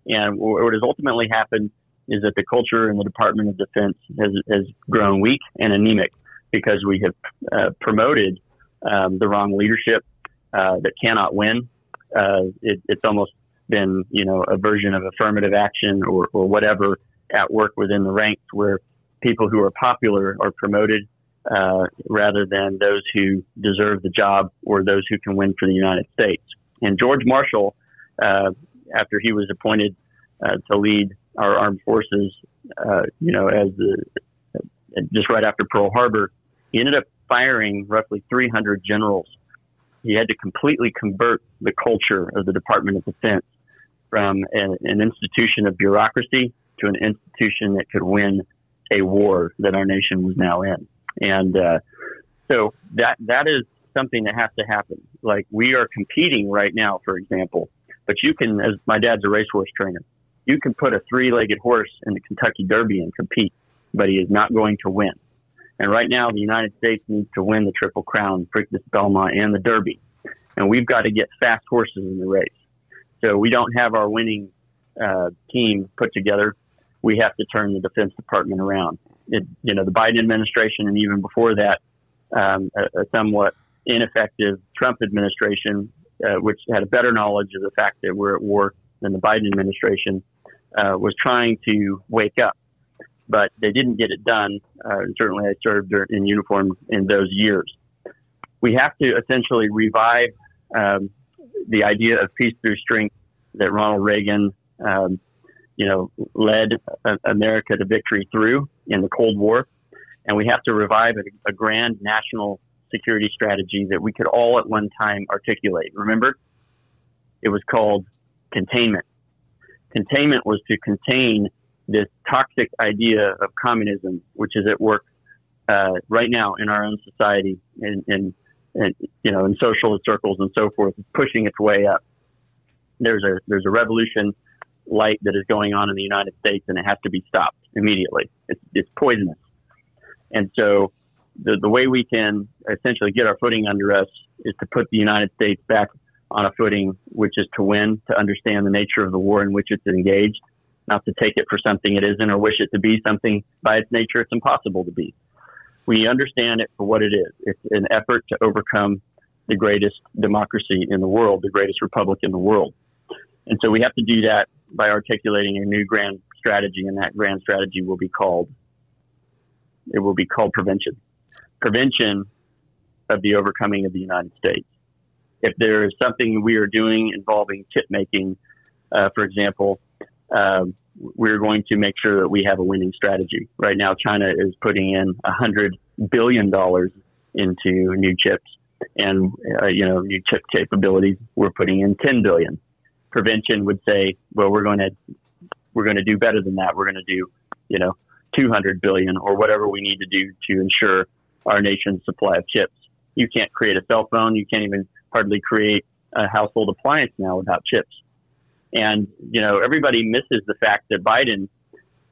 And what has ultimately happened is that the culture in the Department of Defense has, has grown weak and anemic because we have uh, promoted um, the wrong leadership uh, that cannot win. Uh, it, it's almost been, you know, a version of affirmative action or, or whatever at work within the ranks where people who are popular are promoted uh, rather than those who deserve the job or those who can win for the United States. And George Marshall, uh, after he was appointed uh, to lead our armed forces, uh, you know, as the just right after Pearl Harbor, he ended up firing roughly 300 generals. He had to completely convert the culture of the Department of Defense from an, an institution of bureaucracy to an institution that could win a war that our nation was now in. And uh, so that that is something that has to happen. Like we are competing right now, for example, but you can, as my dad's a racehorse trainer, you can put a three-legged horse in the Kentucky Derby and compete, but he is not going to win. And right now, the United States needs to win the Triple Crown, Preakness, Belmont, and the Derby. And we've got to get fast horses in the race. So we don't have our winning uh, team put together. We have to turn the Defense Department around. It, you know, the Biden administration and even before that, um, a, a somewhat ineffective Trump administration, uh, which had a better knowledge of the fact that we're at war than the Biden administration, uh, was trying to wake up. But they didn't get it done. Uh, and certainly, I served in uniform in those years. We have to essentially revive um, the idea of peace through strength that Ronald Reagan, um, you know, led America to victory through in the Cold War, and we have to revive a, a grand national security strategy that we could all at one time articulate. Remember? It was called containment. Containment was to contain this toxic idea of communism, which is at work uh, right now in our own society and, and, and, you know in socialist circles and so forth, it's pushing its way up. There's a there's a revolution light that is going on in the United States, and it has to be stopped immediately. It's, it's poisonous, and so the, the way we can essentially get our footing under us is to put the United States back on a footing, which is to win, to understand the nature of the war in which it's engaged, not to take it for something it isn't or wish it to be something by its nature it's impossible to be. We understand it for what it is. It's an effort to overcome the greatest democracy in the world, the greatest republic in the world. And so we have to do that by articulating a new grand strategy, and that grand strategy will be called it will be called prevention prevention of the overcoming of the United States. If there is something we are doing involving chip making, uh, for example, um, we're going to make sure that we have a winning strategy. Right now, China is putting in $100 billion into new chips and, uh, you know, new chip capabilities. We're putting in 10 billion. prevention would say, well, we're going to we're going to do better than that. We're going to do, you know, 200 billion or whatever we need to do to ensure our nation's supply of chips. You can't create a cell phone. You can't even hardly create a household appliance now without chips. And you know, everybody misses the fact that Biden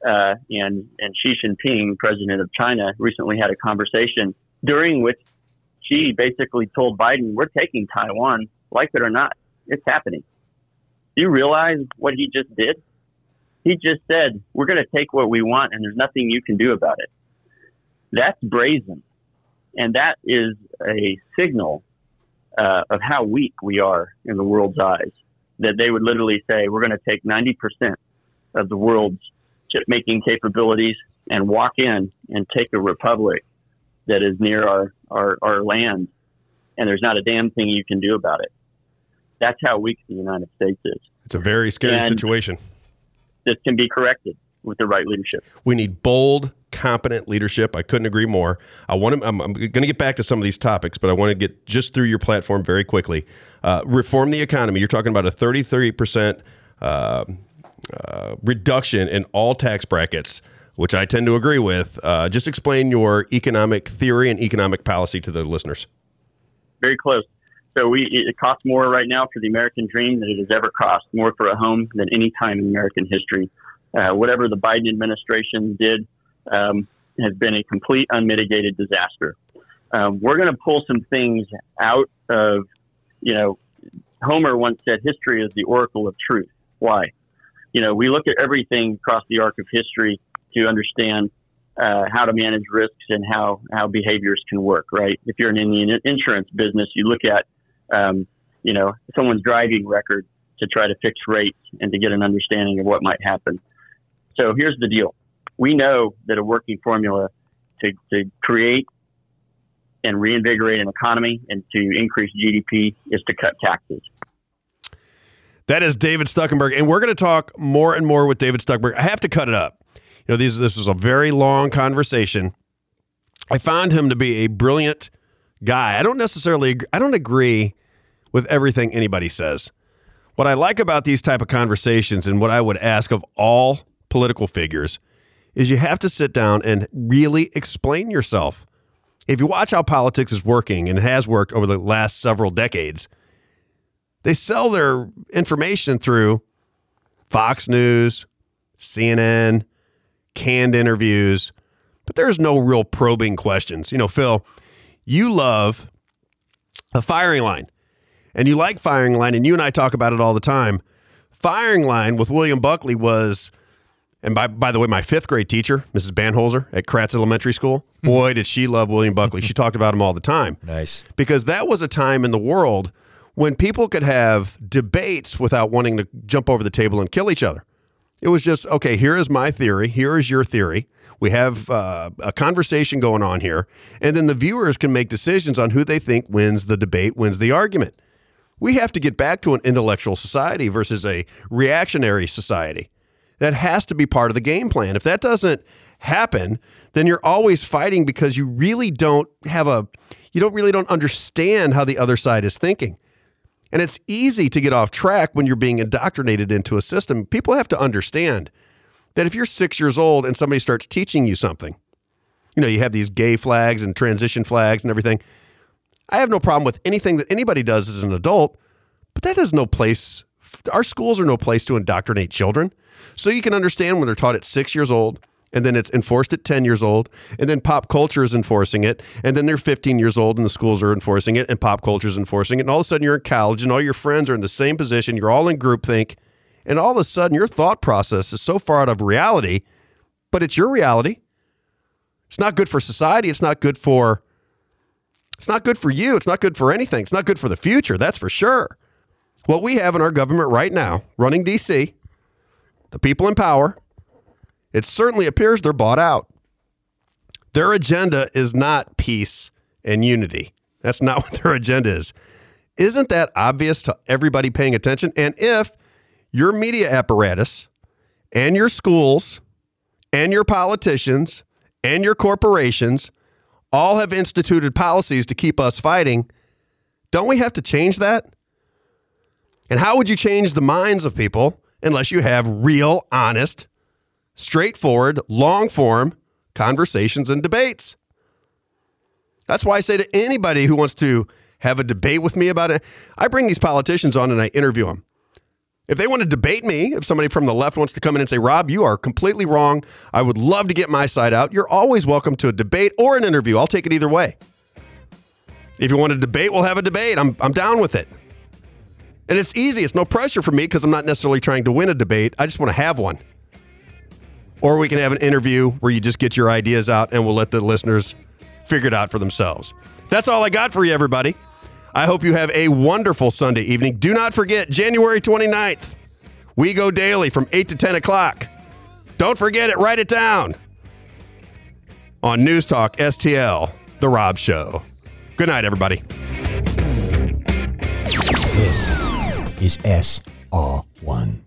uh, and and Xi Jinping, president of China, recently had a conversation during which Xi basically told Biden, "We're taking Taiwan, like it or not. It's happening." Do you realize what he just did? He just said, "We're going to take what we want, and there's nothing you can do about it." That's brazen, and that is a signal uh, of how weak we are in the world's eyes. That they would literally say, "We're going to take 90 percent of the world's chip making capabilities and walk in and take a republic that is near our, our, our land, and there's not a damn thing you can do about it." That's how weak the United States is. It's a very scary And- situation. This can be corrected with the right leadership. We need bold, competent leadership. I couldn't agree more. I want to, I'm, I'm going to get back to some of these topics, but I want to get just through your platform very quickly. Uh, reform the economy. You're talking about a 33% uh, uh, reduction in all tax brackets, which I tend to agree with. Uh, just explain your economic theory and economic policy to the listeners. Very close. So we it costs more right now for the American dream than it has ever cost, more for a home than any time in American history. Uh, whatever the Biden administration did um, has been a complete unmitigated disaster. Um, we're going to pull some things out of, you know, Homer once said history is the oracle of truth. Why? You know, we look at everything across the arc of history to understand uh, how to manage risks and how, how behaviors can work, right? If you're in the insurance business, you look at, um, you know, someone's driving record to try to fix rates and to get an understanding of what might happen. So here's the deal. We know that a working formula to, to create and reinvigorate an economy and to increase GDP is to cut taxes. That is David Stuckenberg, and we're going to talk more and more with David Stuckenberg. I have to cut it up. You know, these this was a very long conversation. I found him to be a brilliant guy. I don't necessarily I don't agree with everything anybody says. What I like about these type of conversations and what I would ask of all political figures is you have to sit down and really explain yourself. If you watch how politics is working and has worked over the last several decades, they sell their information through Fox News, CNN, canned interviews, but there's no real probing questions. You know, Phil, you love a firing line and you like firing line, and you and I talk about it all the time. Firing line with William Buckley was, and by, by the way, my fifth grade teacher, Mrs. Banholzer at Kratz Elementary School, boy, did she love William Buckley. She talked about him all the time. Nice. Because that was a time in the world when people could have debates without wanting to jump over the table and kill each other. It was just, okay, here is my theory, here is your theory. We have uh, a conversation going on here, and then the viewers can make decisions on who they think wins the debate, wins the argument. We have to get back to an intellectual society versus a reactionary society. That has to be part of the game plan. If that doesn't happen, then you're always fighting because you really don't have a you don't really don't understand how the other side is thinking. And it's easy to get off track when you're being indoctrinated into a system. People have to understand that if you're 6 years old and somebody starts teaching you something, you know, you have these gay flags and transition flags and everything. I have no problem with anything that anybody does as an adult, but that has no place. Our schools are no place to indoctrinate children. So you can understand when they're taught at six years old, and then it's enforced at 10 years old, and then pop culture is enforcing it, and then they're 15 years old and the schools are enforcing it, and pop culture is enforcing it, and all of a sudden you're in college and all your friends are in the same position, you're all in groupthink, and all of a sudden your thought process is so far out of reality, but it's your reality. It's not good for society, it's not good for it's not good for you. It's not good for anything. It's not good for the future. That's for sure. What we have in our government right now, running DC, the people in power, it certainly appears they're bought out. Their agenda is not peace and unity. That's not what their agenda is. Isn't that obvious to everybody paying attention? And if your media apparatus and your schools and your politicians and your corporations all have instituted policies to keep us fighting, don't we have to change that? And how would you change the minds of people unless you have real, honest, straightforward, long form conversations and debates? That's why I say to anybody who wants to have a debate with me about it, I bring these politicians on and I interview them. If they want to debate me, if somebody from the left wants to come in and say, Robb, you are completely wrong, I would love to get my side out, you're always welcome to a debate or an interview. I'll take it either way. If you want to debate, we'll have a debate. I'm, I'm down with it. And it's easy. It's no pressure for me because I'm not necessarily trying to win a debate. I just want to have one. Or we can have an interview where you just get your ideas out and we'll let the listeners figure it out for themselves. That's all I got for you, everybody. I hope you have a wonderful Sunday evening. Do not forget, January 29th, we go daily from 8 to 10 o'clock. Don't forget it, write it down on News Talk STL, The Robb Show. Good night, everybody. Is SR1.